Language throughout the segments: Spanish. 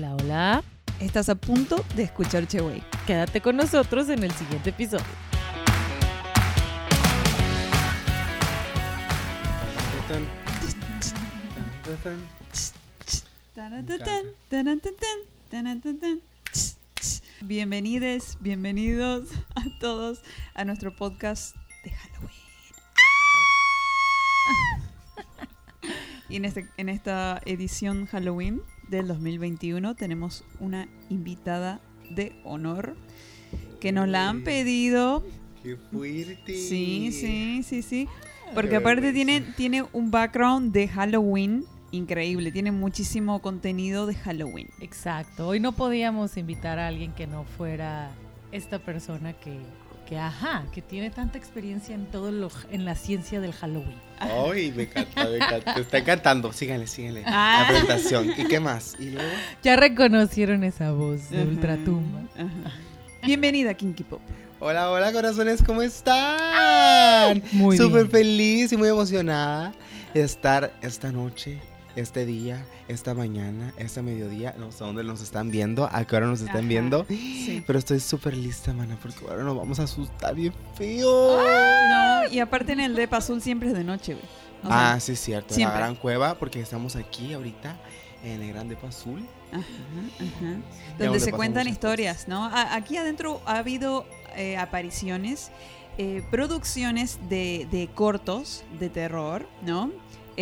Hola, hola. Estás a punto de escuchar Cheway. Quédate con nosotros en el siguiente episodio. Bienvenidos, bienvenidos a todos a nuestro podcast de Halloween. Y en, este, en esta edición Halloween del 2021 tenemos una invitada de honor que nos la han pedido. ¡Qué fuerte! Sí, sí, sí, sí. Porque aparte tiene, tiene un background de Halloween increíble. Tiene muchísimo contenido de Halloween. Exacto. Hoy no podíamos invitar a alguien que no fuera esta persona que, que ajá, que tiene tanta experiencia en todo lo, en la ciencia del Halloween. Ay, me encanta, me encanta. Te está encantando. Síganle, síganle. Ah. La presentación. ¿Y qué más? ¿Y luego? Ya reconocieron esa voz de Ajá, Ultratumba. ajá. Bienvenida, Kinky Pop. Hola, hola, corazones, ¿cómo están? Muy Súper bien. feliz y muy emocionada de estar esta noche, este día, esta mañana, este mediodía. No sé dónde nos están viendo, a qué hora nos están Ajá. viendo. Sí. Pero estoy súper lista, mana, porque ahora nos vamos a asustar bien feo. No, y aparte en el Depa Azul siempre es de noche, güey. O sea, ah, sí, es cierto. siempre. La gran cueva, porque estamos aquí ahorita en el Gran Depo Azul. Ajá, ajá. donde se cuentan historias, ¿no? A- aquí adentro ha habido eh, apariciones, eh, producciones de, de cortos de terror, ¿no?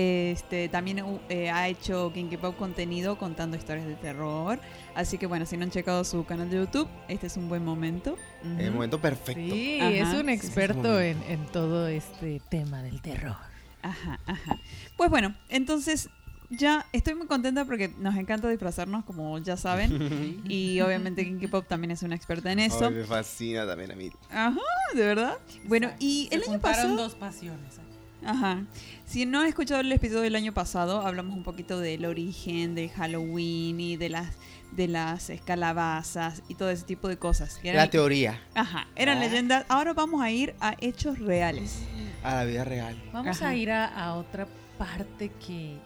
Este, también uh, eh, ha hecho Kinky Pop contenido contando historias de terror. Así que bueno, si no han checado su canal de YouTube, este es un buen momento. Ujú. El momento perfecto. Sí, Ajá, es un sí, experto sí. en, en todo este tema del terror. Ajá, ajá. Pues bueno, entonces ya estoy muy contenta porque nos encanta disfrazarnos, como ya saben. y obviamente Kinky Pop también es una experta en eso. Ay, me fascina también a mí. Ajá, de verdad. Bueno, y el Se año juntaron pasado. dos pasiones. Ajá. Si no han escuchado el episodio del año pasado, hablamos un poquito del origen de Halloween y de las de las calabazas y todo ese tipo de cosas. eran- La teoría Ajá, eran Ah. leyendas. Ahora vamos a ir a hechos reales. a la vida real. Vamos Ajá. a ir a, a otra parte que,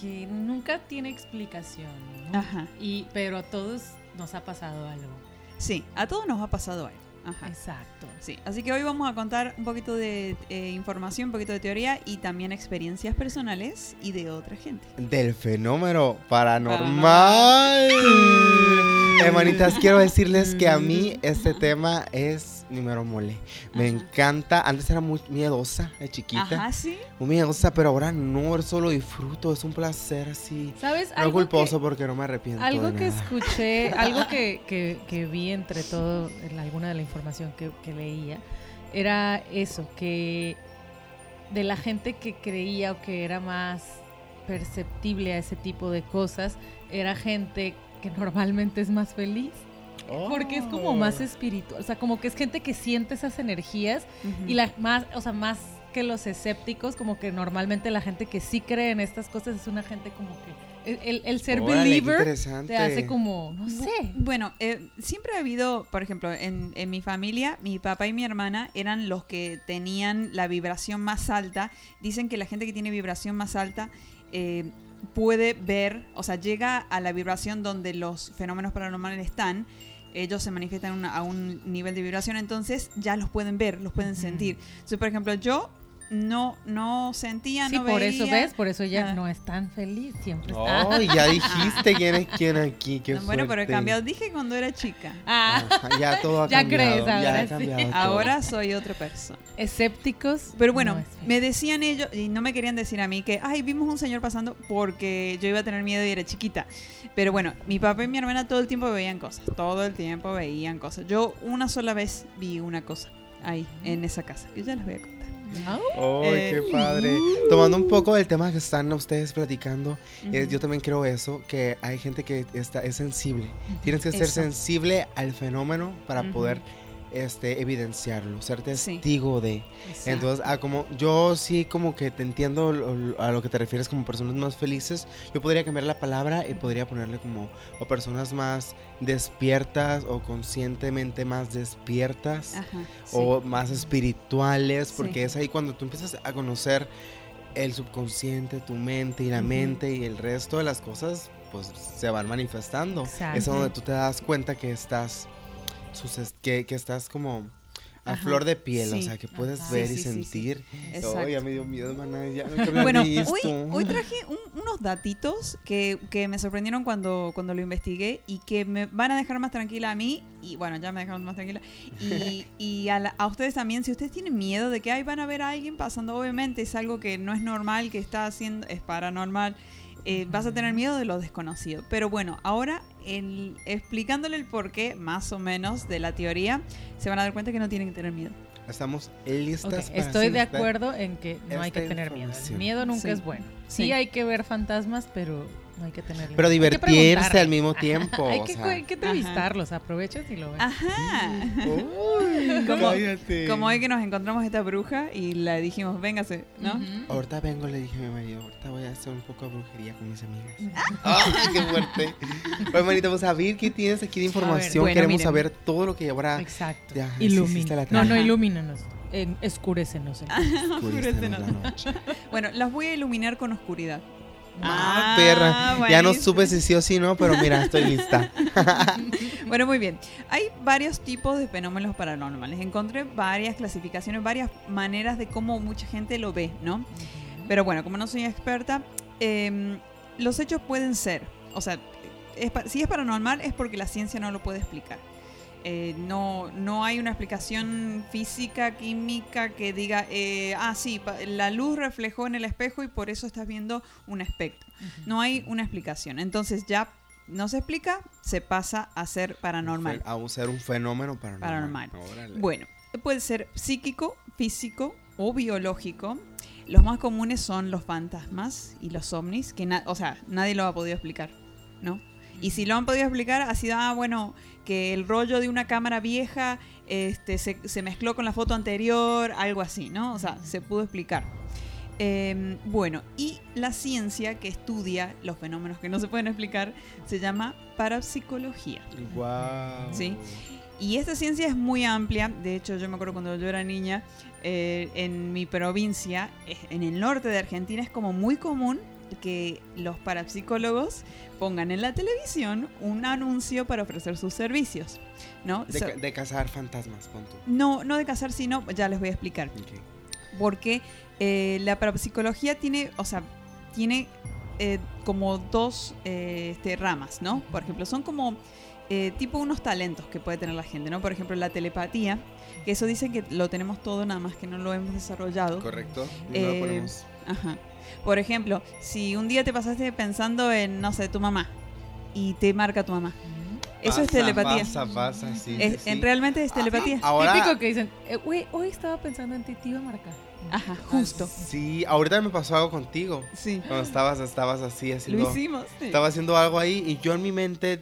que nunca tiene explicación. ¿no? Ajá. Y, pero a todos nos ha pasado algo. Sí, a todos nos ha pasado algo. Ajá. Exacto. Sí, así que hoy vamos a contar un poquito de eh, información, un poquito de teoría y también experiencias personales y de otra gente. Del fenómeno paranormal. Hermanitas, quiero decirles que a mí este tema es número mole. Me Ajá. encanta. Antes era muy miedosa, de chiquita. Ajá, sí. Muy miedosa, pero ahora no, solo disfruto. Es un placer así. ¿Sabes? No Algo culposo que- porque no me arrepiento. Algo de que nada. escuché, algo que, que- que vi entre todo, en alguna de la información que, que leía, era eso, que de la gente que creía o que era más perceptible a ese tipo de cosas, era gente que normalmente es más feliz, porque es como más Oh. espiritual, o sea, como que es gente que siente esas energías y la más, o sea, más que los escépticos, como que normalmente la gente que sí cree en estas cosas es una gente como que el, ser Órale, believer te hace como, no sé. Bueno, eh, siempre ha habido, por ejemplo, en, en mi familia, mi papá y mi hermana eran los que tenían la vibración más alta. Dicen que la gente que tiene vibración más alta eh, puede ver, o sea, llega a la vibración donde los fenómenos paranormales están. Ellos se manifiestan una- a un nivel de vibración, entonces ya los pueden ver, los pueden sentir. Entonces, por ejemplo, yo no, no sentía, Sí, no por veía. eso ves, por eso ella nada. no es tan feliz, siempre está. Ay, ya dijiste quién es quién aquí. Qué bueno, pero he cambiado. Dije cuando era chica. Ah, ya todo ha Ya cambiado. crees, ya ahora ha sí. cambiado todo. Ahora soy otra persona. escépticos. Pero bueno, no me decían ellos, y no me querían decir a mí que, ay, vimos un señor pasando porque yo iba a tener miedo y era chiquita. Pero bueno, mi papá y mi hermana todo el tiempo veían cosas, todo el tiempo veían cosas. Yo una sola vez vi una cosa ahí, en esa casa, que ya les voy a contar. ¡Ay, Eh, qué padre! Tomando un poco del tema que están ustedes platicando, eh, yo también creo eso, que hay gente que está, es sensible. Tienes que ser Eso. sensible al fenómeno para poder este, evidenciarlo, ser Sí. testigo de. Entonces, ah, como yo sí como que te entiendo lo- a lo que te refieres como personas más felices, yo podría cambiar la palabra y podría ponerle como o personas más despiertas o conscientemente más despiertas Ajá, sí. o más espirituales, Sí. porque es ahí cuando tú empiezas a conocer el subconsciente, tu mente y la mente y el resto de las cosas, pues se van manifestando. Exacto. Es donde tú te das cuenta que estás, que, que estás como a Ajá. flor de piel, o sea, que puedes Ajá. ver Sí, y sí, sentir. Ay, ya me dio miedo, maná, ya nunca me Bueno, hoy, hoy traje un- unos datitos que, que me sorprendieron cuando, cuando lo investigué y que me van a dejar más tranquila a mí y bueno, ya me dejaron más tranquila y, y a, la- a ustedes también, si ustedes tienen miedo de que ay, van a ver a alguien pasando, obviamente es algo que no es normal, que está haciendo, es paranormal, eh, vas a tener miedo de lo desconocido. Pero bueno, ahora el- explicándole el porqué más o menos de la teoría, se van a dar cuenta que no tienen que tener miedo. Estamos listas Ok, para Estoy de acuerdo en que no hay que tener miedo. El miedo nunca Sí. es bueno. Sí, Sí. hay que ver fantasmas, pero no hay que tener Pero divertirse al mismo tiempo. hay, o que, sea. hay que entrevistarlos, aprovechas y lo ves. Ajá. Uy, Como- cállate. Como hoy que nos encontramos esta bruja y le dijimos, véngase, ¿no? Ahorita vengo, le dije a mi marido, ahorita voy a hacer un poco de brujería con mis amigas. Ah. ¡Ay, qué fuerte! Oye, manita, vamos a ver qué tienes aquí de información. bueno, Queremos miren. saber todo lo que llevará. Exacto. Ya, Ilumina. la no, no, ilumínanos. En, escúrecenos. Oscurícenos la noche. Bueno, las voy a iluminar con oscuridad. Ah, perra. Ya no buenísimo. supe si sí o si no, pero mira, estoy lista. Bueno, muy bien. Hay varios tipos de fenómenos paranormales. Encontré varias clasificaciones, varias maneras de cómo mucha gente lo ve, ¿no? Pero bueno, como no soy experta, em, los hechos pueden ser, o sea, es si es paranormal es porque la ciencia no lo puede explicar. Eh, no, no hay una explicación física, química que diga, eh, ah, sí, la luz reflejó en el espejo y por eso estás viendo un espectro. No hay una explicación. Entonces ya no se explica, se pasa a ser paranormal. A ser un fenómeno paranormal. Paranormal. Bueno, puede ser psíquico, físico o biológico. Los más comunes son los fantasmas y los ovnis, que o sea, nadie lo ha podido explicar, ¿no? Y si lo han podido explicar, ha sido, ah, bueno, que el rollo de una cámara vieja este, se, se mezcló con la foto anterior, algo así, ¿no? O sea, se pudo explicar. Eh, bueno, y la ciencia que estudia los fenómenos que no se pueden explicar se llama parapsicología. Guau. Sí. Y esta ciencia es muy amplia. De hecho, yo me acuerdo cuando yo era niña, eh, en mi provincia, eh, en el norte de Argentina, es como muy común que los parapsicólogos pongan en la televisión un anuncio para ofrecer sus servicios. ¿no? De, So- ca- de cazar fantasmas, pon tú. no, no de casar, sino, ya les voy a explicar porque eh, la parapsicología tiene, o sea, tiene eh, como dos eh, este, ramas, ¿no? Por ejemplo, son como eh, tipo unos talentos que puede tener la gente, ¿no? Por ejemplo, la telepatía, que eso dicen que lo tenemos todo, nada más que no lo hemos desarrollado. Correcto. No lo ponemos. Ajá. Por ejemplo, si un día te pasaste pensando en, no sé, tu mamá y te marca tu mamá, eso es telepatía. Pasa, pasa, sí. Es- sí, En sí. realmente es telepatía. Ahora, Típico que dicen, eh, güey, hoy estaba pensando en ti, te iba a marcar. Ajá, justo. Sí, ahorita me pasó algo contigo. Sí. Cuando estabas, estabas así Lo haciendo. hicimos. sí. Estaba haciendo algo ahí y yo en mi mente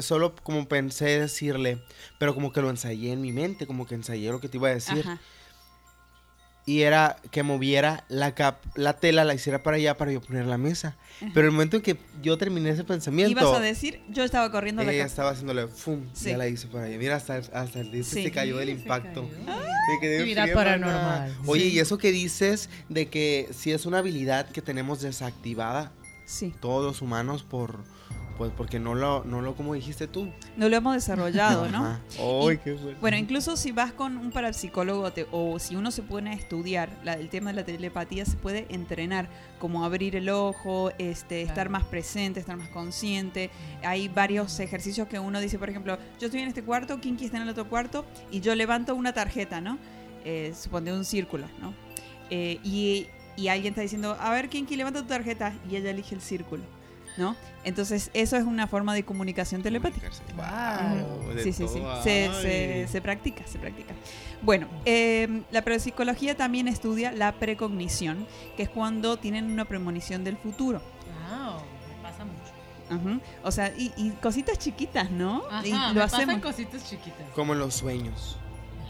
solo como pensé decirle, pero como que lo ensayé en mi mente, como que ensayé lo que te iba a decir. Ajá. Y era que moviera la cap la tela, la hiciera para allá para yo poner la mesa. Pero el momento en que yo terminé ese pensamiento, Ibas a decir, yo estaba corriendo la ella estaba haciéndole ¡fum! Sí. Ya la hice para allá. Mira, hasta, hasta el disco Sí. se cayó del impacto. cayó. Me quedé Actividad fría, paranormal. mana. Oye, Sí. y eso que dices de que si es una habilidad que tenemos desactivada Sí. todos los humanos por pues porque no lo no lo como dijiste tú. No lo hemos desarrollado, ¿no? Ajá. Ay, Y- qué fuerte. Bueno, incluso si vas con un parapsicólogo te- o si uno se pone a estudiar la- el tema de la telepatía, se puede entrenar, como abrir el ojo, este, estar Claro. más presente, estar más consciente. Hay varios ejercicios que uno dice, por ejemplo, yo estoy en este cuarto, Kinky está en el otro cuarto, y yo levanto una tarjeta, ¿no? Eh, supone un círculo, ¿no? Eh, y, y alguien está diciendo, a ver, Kinky, levanta tu tarjeta, y ella elige el círculo, ¿no? Entonces, eso es una forma de comunicación telepática. Wow, de Sí, sí, sí. Se, se- se practica, se practica. Bueno, eh, la parapsicología también estudia la precognición, que es cuando tienen una premonición del futuro. Wow, me pasa mucho. O sea, y, y cositas chiquitas, ¿no? Ajá, y me lo pasan hacemos. cositas chiquitas. Como los sueños.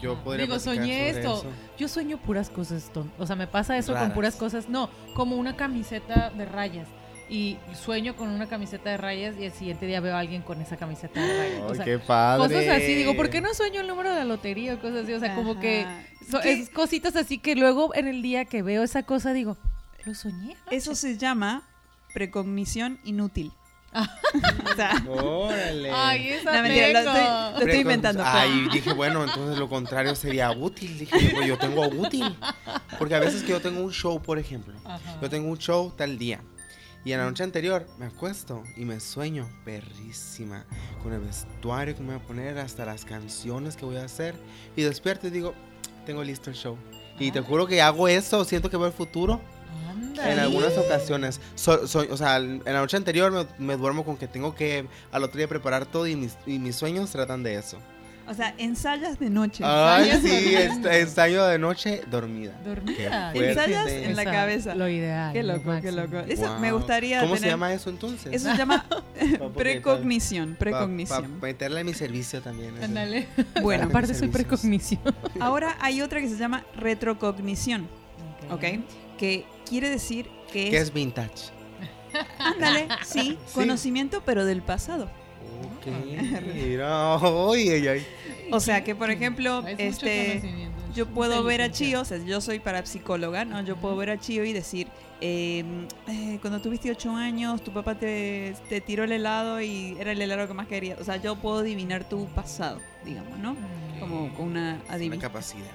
Yo podría Digo, soñé sobre esto. eso. Yo sueño puras cosas, ton- o sea, me pasa eso Raras. con puras cosas, no, como una camiseta de rayas. Y sueño con una camiseta de rayas y el siguiente día veo a alguien con esa camiseta de rayas. o Ay, sea, qué padre. cosas así, digo, ¿por qué no sueño el número de la lotería o cosas así? O sea, como que Ajá. so- es cositas así que luego en el día que veo esa cosa digo, lo soñé. anoche?". Eso se llama precognición inútil. o sea, Órale. Ay, esa No, mentira, lo estoy- lo estoy Precon- inventando. Ay, dije, bueno, entonces lo contrario sería útil. Dije, pues yo tengo útil. Porque a veces que yo tengo un show, por ejemplo. Ajá. Yo tengo un show tal día. Y en la noche anterior me acuesto y me sueño perrísima. Con el vestuario que me voy a poner, hasta las canciones que voy a hacer. Y despierto y digo, tengo listo el show. Y te juro que hago eso, siento que veo el futuro. En algunas ocasiones. So- o sea, en la noche anterior me, me duermo con que tengo que al otro día preparar todo y mis, y mis sueños tratan de eso. O sea, ensayas de noche. Ay, sí, dormida. ensayo de noche dormida. Dormida. Ensayas en la cabeza. Lo ideal. Qué lo loco, qué loco. Eso Wow. me gustaría ¿Cómo se llama eso entonces? Eso se llama Pa- precognición, Para precognición. meterla en mi servicio también. Ándale. Bueno, Aparte soy precognición. ahora hay otra que se llama retrocognición, ¿ok? Que quiere decir que ¿Qué es, es vintage? ándale, sí, Sí. conocimiento pero del pasado. Ok. Mira, ay, ay, ay. O sea, que por ejemplo, este yo puedo ver a. Chio, o sea, yo soy parapsicóloga, ¿no? Yo puedo ver a Chio y decir, eh, eh, cuando tuviste ocho años, tu papá te, te tiró el helado y era el helado que más quería. O sea, yo puedo adivinar tu pasado, digamos, ¿no? Como con una Una adivinación. capacidad.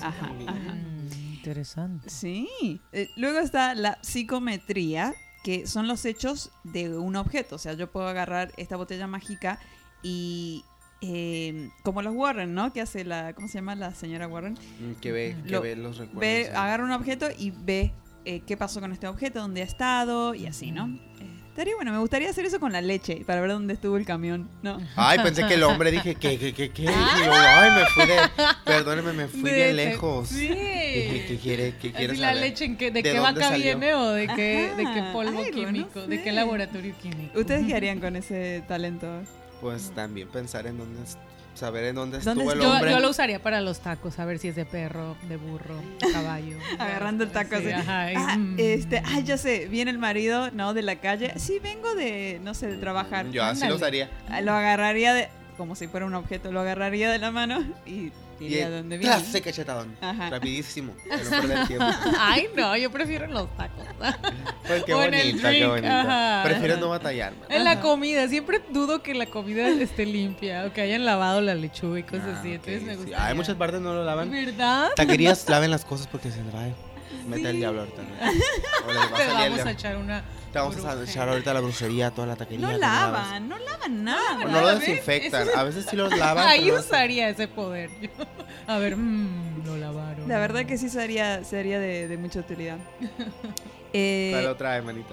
Ajá, ajá. Mm, Interesante. Sí. Eh, luego está la psicometría, que son los hechos de un objeto. O sea, yo puedo agarrar esta botella mágica y... eh, como los Warren, ¿no? Que hace la... ¿Cómo se llama la señora Warren? Mm, Que ve, que Lo- ve los recuerdos. Ve, sí. agarra un objeto y ve eh, qué pasó con este objeto, dónde ha estado y así, ¿no? Eh, estaría bueno, me gustaría hacer eso con la leche para ver dónde estuvo el camión, ¿no? Ay, pensé que el hombre dije, ¿qué, qué, qué, qué? Dije yo, ay, me fui de. Perdóneme, me fui De- bien de- lejos. Sí. Dije, ¿qué quiere, qué quiere Así la saber? leche en qué, de, ¿De qué vaca salió? viene o de qué, de qué polvo no químico, de sé. qué laboratorio químico. ¿Ustedes qué harían con ese talento? Pues también pensar en dónde, saber en dónde ¿Dónde estuvo el hombre. yo lo usaría para los tacos, a ver si es de perro, de burro, de caballo. Agarrando el taco Sí, así. ajá, y, Ah, mm. este, ay, ya sé, viene el marido, ¿no? De la calle. Sí, vengo de, no sé, de trabajar. Yo así lo Ándale. usaría. Ah, Lo agarraría de, como si fuera un objeto, lo agarraría de la mano Y diría el dónde viene. clase cachetadón. Ajá. Rapidísimo. No tiempo. Ay, no, yo prefiero los tacos. Pues qué O en el bonita, qué drink, bonita. ajá. Prefiero no batallar. man. En la comida, siempre dudo que la comida esté limpia o que hayan lavado la lechuga y cosas Ah, así. Entonces me sí. gusta. Hay muchas partes no lo lavan. ¿Verdad? Taquerías laven las cosas porque se les va. Mete el diablo ahorita. ¿no? O les va a Te salir el vamos a echar una. Te vamos a echar ahorita la brujería, toda la taquería. No lavan, no lavan nada. O no lo desinfectan. Es- A veces sí los lavan. Ahí pero no- usaría ese poder. A ver, mmm, lo lavaron. La verdad que sí sería, sería de, de mucha utilidad. Eh, ¿Cuál otra, hermanita?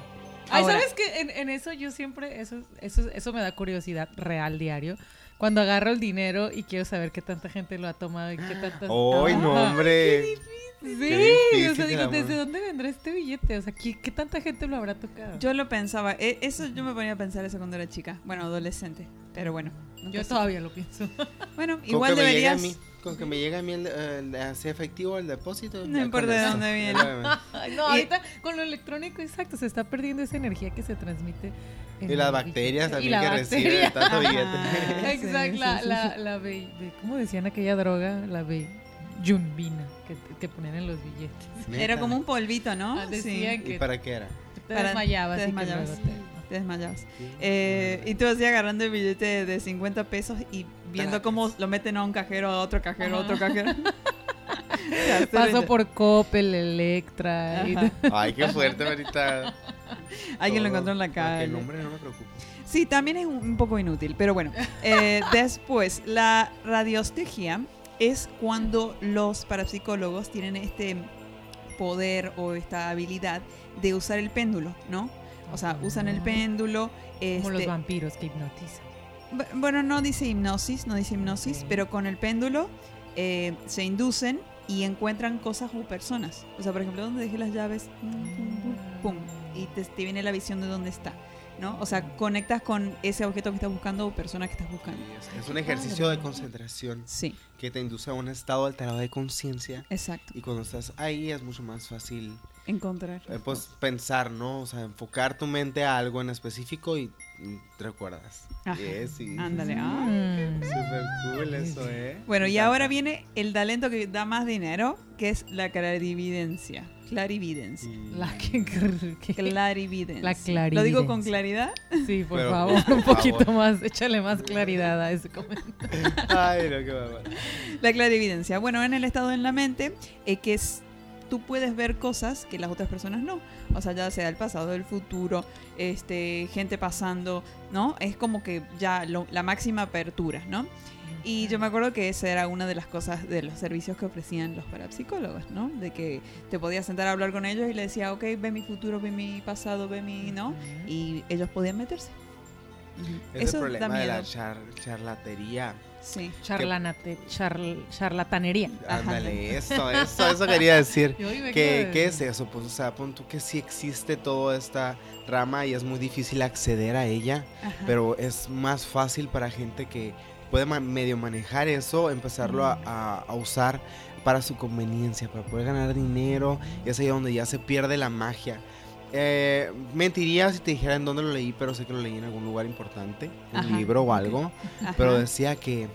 Ay, Ahora- ¿sabes qué? En, en eso yo siempre, eso, eso, eso me da curiosidad real diario. Cuando agarro el dinero y quiero saber qué tanta gente lo ha tomado y qué tantas... ¡Ay, no, hombre! Sí, o sea, digo. ¿desde dónde vendrá este billete? O sea, ¿qué, qué tanta gente lo habrá tocado? yo lo pensaba, eh, eso yo me ponía a pensar eso cuando era chica, bueno, adolescente, pero bueno. Yo sé. todavía lo pienso. Bueno, Con igual que me llegue a deberías... mí, con que me llegue a mí el, el- así efectivo el depósito. No importa de dónde viene. No, ahorita con lo electrónico, exacto, se está perdiendo esa energía que se transmite. en Y las el bacterias también la que reciben bacteria. tanto billete. Exacto, sí, la, sí, la, sí. la be- be- ¿cómo decían aquella droga? La beyumbina que, que ponían en los billetes. Era como un polvito, ¿no? Ah, decían ¿Y que para qué era? te para- desmayabas te y que desmayabas. luego te- Te desmayabas. Eh, y tú así agarrando el billete de 50 pesos y viendo Tracas. cómo lo meten a un cajero, a otro cajero, a otro cajero. Pasó sí, por Coppel, Electra. y-. Ay, qué fuerte, ahorita. Alguien lo encontró en la calle. el nombre no me preocupa. Sí, también es un un poco inútil, pero bueno. Eh, después, la radiestegia es cuando los parapsicólogos tienen este poder o esta habilidad de usar el péndulo, ¿no? O sea, usan el péndulo. Como los este, vampiros que hipnotizan. Bu- Bueno, no dice hipnosis, no dice hipnosis, pero con el péndulo eh, se inducen y encuentran cosas o personas. O sea, por ejemplo, ¿dónde dejé las llaves? Pum, pum, pum, pum, y te, te viene la visión de dónde está, ¿no? O sea, conectas con ese objeto que estás buscando o persona que estás buscando. Y es- Es un ejercicio de concentración Sí, que te induce a un estado alterado de conciencia. exacto. Y cuando estás ahí es mucho más fácil Encontrar. Eh, pues pensar, ¿no? O sea, enfocar tu mente a algo en específico y mm, te recuerdas. Yes, sí. Ándale. ah. Mm. Súper cool eso, ¿eh? Bueno, y ahora viene el talento que da más dinero, que es la clarividencia. Clarividencia. La que, que- Clarividencia. La ¿Lo digo con clarividencia. claridad? Sí, por Pero, favor, por un poquito favor. más, échale más claridad a ese comentario. Ay, no, qué. La clarividencia. Bueno, en el estado en la mente, eh, que es tú puedes ver cosas que las otras personas no. O sea, ya sea el pasado, el futuro, este, gente pasando, ¿no? Es como que ya lo- la máxima apertura, ¿no? Y yo me acuerdo que esa era una de las cosas de los servicios que ofrecían los parapsicólogos, ¿no? De que te podías sentar a hablar con ellos y le decía, ok, ve mi futuro, ve mi pasado, ve mi, ¿no? Y ellos podían meterse. Es Eso el da problema de la miedo. char- charlatería. Sí. Charlanate, charl- charlatanería. Ándale, eso, eso, eso quería decir. ¿Qué, ¿Qué es eso? Pues, o sea, pon tú que sí existe toda esta rama y es muy difícil acceder a ella, Ajá. pero es más fácil para gente que puede medio manejar eso, empezarlo a, a- a usar para su conveniencia, para poder ganar dinero, y es ahí donde ya se pierde la magia. Eh, mentiría si te dijera en dónde lo leí, pero sé que lo leí en algún lugar importante, un Ajá, libro o algo. Pero decía que,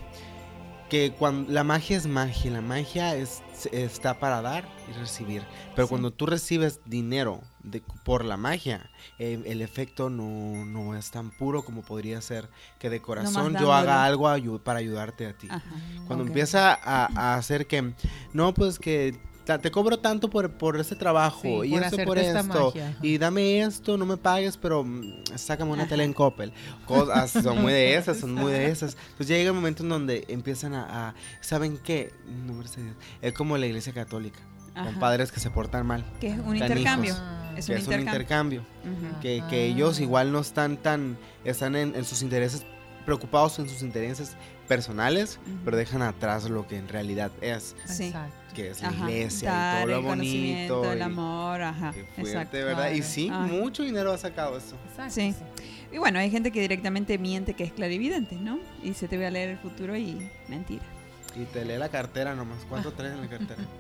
que cuando la magia es magia, la magia es, está para dar y recibir. Pero Sí. cuando tú recibes dinero de- por la magia, eh, el efecto no, no es tan puro como podría ser que de corazón yo haga algo ayu- para ayudarte a ti. Ajá. Cuando ok. empieza a, a hacer que, no, pues que te cobro tanto por, por ese trabajo Sí, y por hacerte por esto magia, y dame esto, no me pagues, pero mm, sácame una Ajá. tele en Coppel. Cosas, son muy de esas, son muy de esas. Pues llega un momento en donde empiezan a, a- ¿saben qué? No. Es como la iglesia católica, con Ajá. padres que se portan mal. Que es un intercambio. Ah, Es que un es un intercambio. intercambio. Ujú. Que, Ah. que ellos igual no están tan, están en, en sus intereses, preocupados en sus intereses personales, pero dejan atrás lo que en realidad es, Sí. Que es la Ajá. iglesia Dar y todo lo el bonito. el y- amor, ajá. Qué fuerte, Exacto. ¿verdad? Y sí, Ay. mucho dinero ha sacado eso. Exacto, Sí. Y bueno, hay gente que directamente miente que es clarividente, ¿no? Y se te ve a leer el futuro y mentira. Y te lee la cartera nomás. ¿Cuánto traes en la cartera?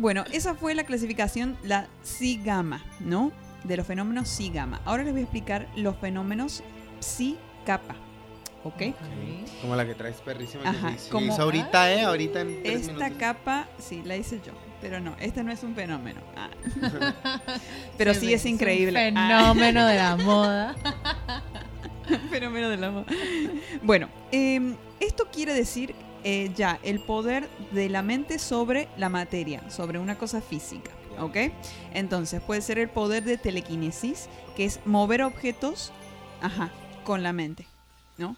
Bueno, esa fue la clasificación, la Psi Gamma, ¿no? De los fenómenos Psi Gamma. Ahora les voy a explicar los fenómenos Psi Kappa, ¿ok? Como la que traes perrísima. Ajá, como- hizo ahorita, ¿eh? Ahorita en tres Esta minutos. capa, sí, la hice yo, pero no, este no es un fenómeno. Ah. pero sí es un increíble. Ah. fenómeno de la moda. fenómeno del amor. Bueno, eh, esto quiere decir eh, ya el poder de la mente sobre la materia, sobre una cosa física. ¿Ok? Entonces puede ser el poder de telequinesis, que es mover objetos ajá, con la mente. ¿No?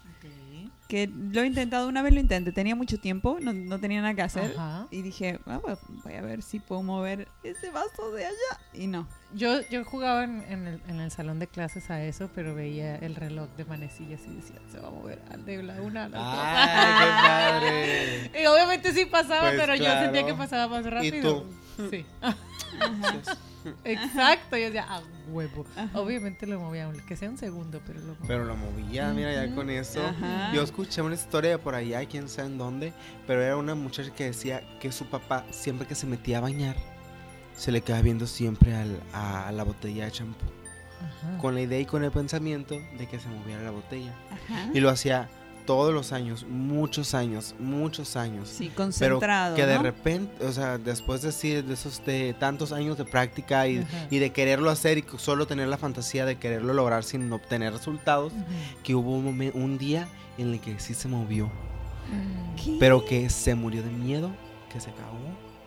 Que lo he intentado, una vez lo intenté, tenía mucho tiempo, no, no tenía nada que hacer. Ajá. Y dije, ah, voy a ver si puedo mover ese vaso de allá. Y no. Yo, yo jugaba en, en el, en el salón de clases a eso, pero veía el reloj de manecillas y decía, se va a mover al de la una a la ¡Ay, qué padre! Y obviamente sí pasaba, Pues pero yo sentía que pasaba más rápido. Sí. Exacto, yo decía, a huevo. Ajá. Obviamente lo movía, un- que sea un segundo, pero lo movía. Pero lo movía, mira, ya con eso. Ajá. Yo escuché una historia de por allá, quién sabe en dónde, pero era una muchacha que decía que su papá, siempre que se metía a bañar, se le quedaba viendo siempre al- a la botella de champú. Ajá. Con la idea y con el pensamiento de que se moviera la botella. Ajá. Y lo hacía todos los años, muchos años, muchos años. Sí, pero concentrado. que de ¿no? repente, o sea, después de, así, de esos de tantos años de práctica y, y de quererlo hacer y solo tener la fantasía de quererlo lograr sin obtener resultados, que hubo un, momen- un día en el que sí se movió, Mm. ¿Qué? pero que se murió de miedo, que se cagó,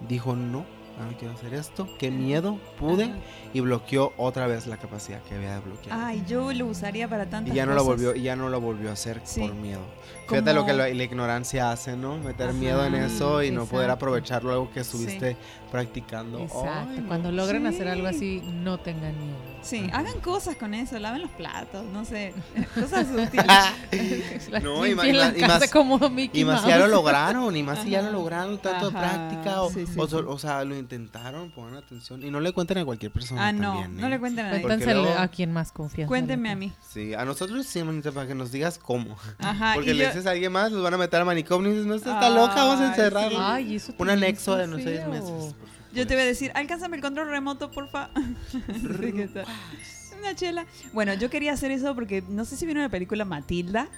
dijo no, no quiero hacer esto, qué miedo, pude Ajá. y bloqueó otra vez la capacidad que había de bloquear. Ay, yo lo usaría para tantas y ya no lo cosas. volvió, y ya no lo volvió a hacer Sí. por miedo. Fíjate lo Como- que la, la ignorancia hace, ¿no? Meter Ajá, miedo en eso y no poder exacto. aprovechar luego que estuviste practicando. Exacto. Ay, no. Cuando logran hacer algo Sí. así, no tengan miedo. Sí, hagan cosas con eso, laven los platos, no sé, cosas útiles. No, y más- como Mickey Y más si ya lo lograron, y más si ya lo Ajá. lograron, tanto de Ajá, práctica, o, sí, sí, o, sí. o sea, lo intentaron, pongan atención. Y no le cuenten a cualquier persona ah, no, también, no ¿eh? le cuenten a nadie. Luego- a quien más confianza. Cuéntenme a mí. Sí, a nosotros sí, manita, para que nos digas cómo. Ajá, Porque le yo- dices a alguien más, los van a meter al manicomio y dices, no, está loca, vamos a Ay, encerrarla. Ay, eso Un anexo de unos seis meses. Yo te voy a decir, alcánzame el control remoto, porfa. Sí. Una chela. Bueno, yo quería hacer eso porque no sé si vieron la película Matilda,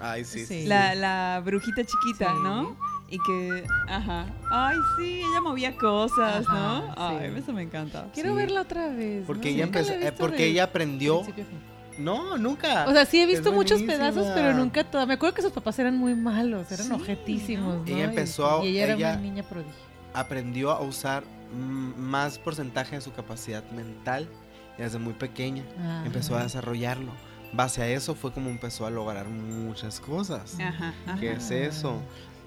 Ay, sí, sí. Sí. la, la brujita chiquita, Sí. ¿no? Y que, ajá. Ay, sí, ella movía cosas, ¿no? Ajá, sí. Ay, eso me encanta. Quiero Sí. verla otra vez. Porque ¿no? ella empezó, he eh, visto porque de ella aprendió. No, nunca. O sea, sí he Es visto muchos buenísima. pedazos, pero nunca toda. Me acuerdo que sus papás eran muy malos, eran Sí, objetísimos, ¿no? ¿no? Ella Y- empezó a- Y, ella era ella- una niña prodigio. aprendió a usar más porcentaje de su capacidad mental desde muy pequeña. Ajá. Empezó a desarrollarlo. Base a eso fue como empezó a lograr muchas cosas. Ajá, ajá. ¿Qué es eso?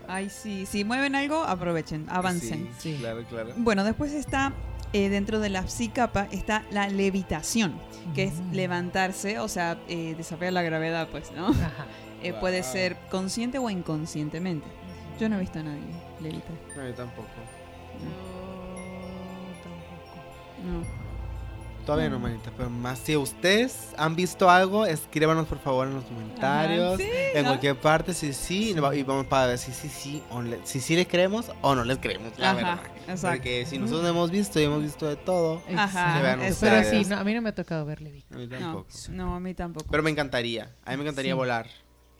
Ay, sí, si mueven algo, aprovechen, avancen. Sí, Sí. claro, claro. Bueno, después está, eh, dentro de la psicapa, está la levitación, que es Mm. levantarse, o sea, eh, desafiar la gravedad, pues, ¿no? Eh, Puede ser consciente o inconscientemente. Yo no he visto a nadie levitar. No, yo tampoco. Yo tampoco. No. Todavía no, manita, pero más si ustedes han visto algo, escríbanos por favor en los comentarios, Ajá, sí, en ¿no? cualquier parte, si sí, y vamos para ver si sí, sí, o le- si sí le creemos o no les creemos, la Ajá, verdad. exacto. Porque si nosotros no hemos visto y hemos visto de todo, Ajá, vean. Pero sí, no, a mí no me ha tocado ver Levi. a mí tampoco. no, a mí tampoco. Pero me encantaría, a mí me encantaría Sí. volar.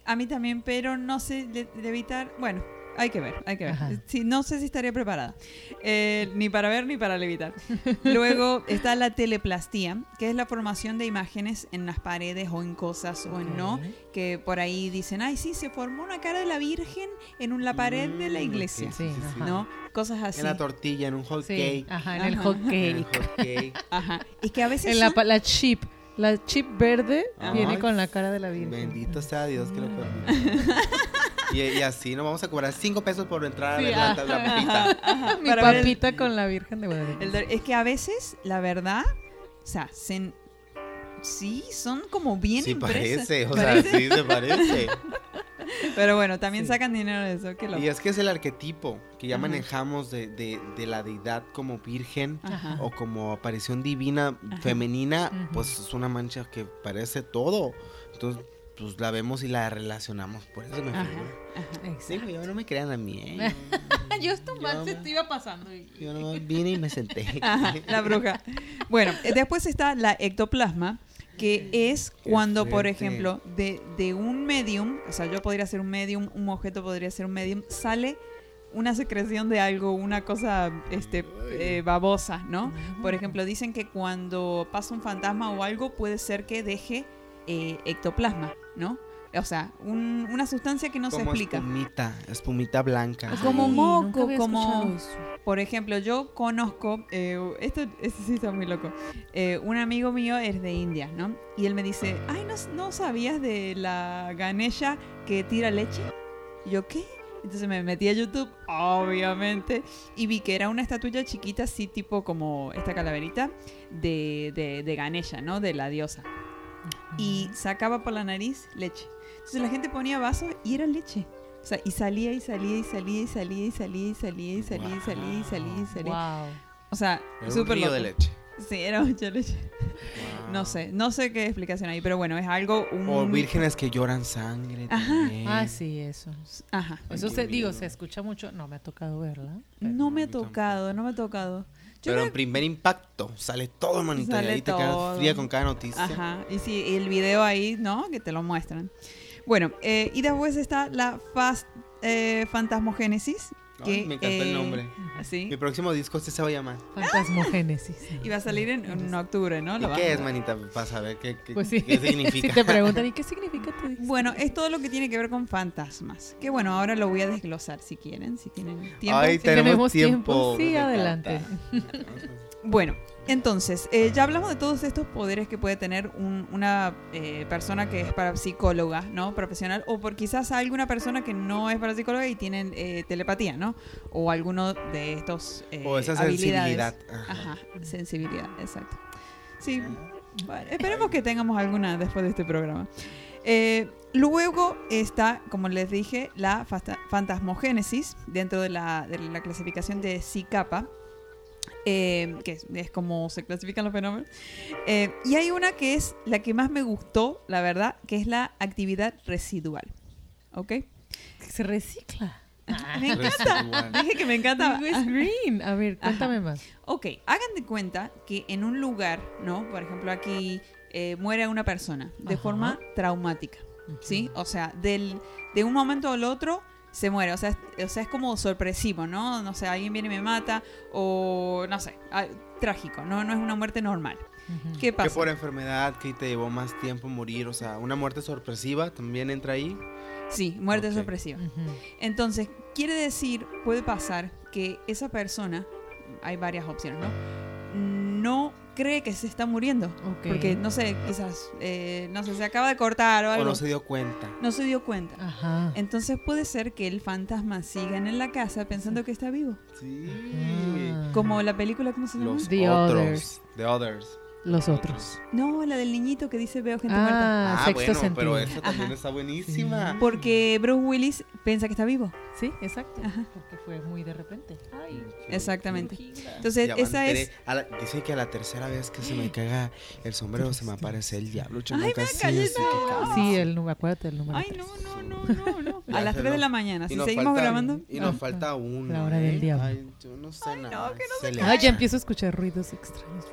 A mí también, pero no sé le- levitar. Bueno, hay que ver, hay que ver. Sí, no sé si estaría preparada. Eh, ni para ver ni para levitar. Luego está la teleplastía, que es la formación de imágenes en las paredes o en cosas o en no. Que por ahí dicen, ay, sí, se formó una cara de la Virgen en un- la pared de la Mm, iglesia. Sí, ajá. ¿No? Cosas así. En la tortilla, en un hot Sí, cake. ajá, en el hot En el cake. hot cake. Ajá. Y que a veces. En la, son- la chip. La chip verde viene con la cara de la Virgen. Bendito sea Dios que lo permita. y, y así nos vamos a cobrar 5 pesos por entrar Sí, a la, ajá. la papita. Mi para ver el- papita con la Virgen de Guadalupe. Es que a veces, la verdad, o sea, se- sí, son como bien Sí impresas. parece, o sea, Parece. sí se parece. Pero bueno, también Sí. sacan dinero de eso. Qué loco. Y es que es el arquetipo que ya Ajá. manejamos de, de- de la deidad como virgen Ajá. o como aparición divina Ajá. femenina, pues es una mancha que parece todo. Entonces, pues la vemos y la relacionamos. Por eso me. Exacto. Digo, yo no me crean a mí. ¿eh? Yo esto mal se te iba pasando. Yo no vine y me senté. La bruja. Bueno, después está la ectoplasma, que es cuando, por ejemplo, de, de un medium, o sea, yo podría ser un medium, un objeto podría ser un medium, sale una secreción de algo, una cosa este, eh, babosa, ¿no? Por ejemplo, dicen que cuando pasa un fantasma o algo, puede ser que deje eh, ectoplasma, ¿no? O sea, un- una sustancia que no se explica. espumita, espumita blanca. Como moco, nunca había como-. Por ejemplo, yo conozco, eh, esto, esto sí está muy loco, Eh, un amigo mío es de India, ¿no? Y él me dice, ay, ¿no, no sabías de la Ganesha que tira leche? Y yo, ¿qué? Entonces me metí a YouTube, obviamente, y vi que era una estatuilla chiquita, así tipo como esta calaverita de, de, de Ganesha, ¿no? De la diosa. Y sacaba por la nariz leche. Entonces la gente ponía vasos y era leche. O sea, y salía y salía y salía y salía y salía y salía y salía y salía y salía y salía. O sea, súper de leche. Sí, era mucha leche. No sé, no sé qué explicación hay, pero bueno, es algo... Un... O vírgenes que lloran sangre Ajá. También. Ah, sí, eso. Ajá. Eso se, digo, se escucha mucho. No me ha tocado verla. No me ha tocado, no me ha tocado. Pero en primer impacto sale todo, manito. Y te quedas fría con cada noticia. Ajá. Y si el video ahí, ¿no? Que te lo muestran. Bueno, eh, y después está la fast, eh, fantasmogénesis. Ay, Que, me encanta el eh, nombre. Sí. Mi próximo disco este se va a llamar. Fantasmogénesis. Y va a salir en, en octubre, ¿no? ¿Y qué es, manita? Para saber qué, qué, Pues sí. qué significa. si te preguntan, ¿y qué significa tu disco? Bueno, es todo lo que tiene que ver con fantasmas. Que bueno, ahora lo voy a desglosar si quieren, si tienen tiempo. Ay, Si tenemos, tenemos tiempo. tiempo, sí, adelante. Bueno, entonces, eh, ya hablamos de todos estos poderes que puede tener un- una eh, persona que es parapsicóloga, ¿no? Profesional, o por quizás alguna persona que no es parapsicóloga y tienen eh, telepatía, ¿no? O alguno de estos eh, o esa habilidades. sensibilidad. Ajá. Sensibilidad, exacto. Sí, bueno, esperemos que tengamos alguna después de este programa. Eh, luego está, como les dije, la fantasmogénesis dentro de la, de la clasificación de CICAPA, eh, que es, es como se clasifican los fenómenos. Eh, y hay una que es la que más me gustó, la verdad, que es la actividad residual. ¿Ok? Se recicla. Me encanta. Residual. Dije que me encanta. Es green. A ver, Ajá. cuéntame más. Ok, hagan de cuenta que en un lugar, ¿no? Por ejemplo, aquí eh, muere una persona de Ajá. forma traumática, ¿sí? O sea, del, de un momento al otro se muere. O sea, es, o sea, es como sorpresivo, ¿no? No sé, alguien viene y me mata o, no sé, trágico, ¿no? No es una muerte normal. ¿Qué Que pasa? por enfermedad, que te llevó más tiempo morir, o sea, una muerte sorpresiva también entra ahí. Sí, muerte sorpresiva. Entonces, quiere decir, puede pasar que esa persona, hay varias opciones, ¿no? No cree que se está muriendo. Ok. Porque, no sé, quizás, eh, no sé, se acaba de cortar o O algo. no se dio cuenta. No se dio cuenta. Ajá. Entonces puede ser que el fantasma siga en la casa pensando que está vivo. Sí. Ah. Como la película, ¿cómo se llama? Los The otros. Others. The Others. Los otros. No, la del niñito que dice veo gente muerta. Ah, Ah, sexto bueno, sentido. pero esa también Ajá. está buenísima. Porque Bruce Willis piensa que está vivo. Sí, exacto. Ajá. Porque fue muy de repente. Ay, Exactamente. Brujita. Entonces, Ya esa es... A la- dice que a la tercera vez que se me caga el sombrero se me aparece el diablo. Ay, me sí, calles, así que no. calma. Sí, el número, acuérdate del número. Ay, tres. no, no, no, no, no. A las se 3 de la mañana. Y Si nos seguimos falta- grabando... Y nos Ajá. falta uno. La hora del ¿eh? diablo. Ay, yo no sé Ay, no, nada. que no Se se le- Ah, ya empiezo a escuchar ruidos extraños.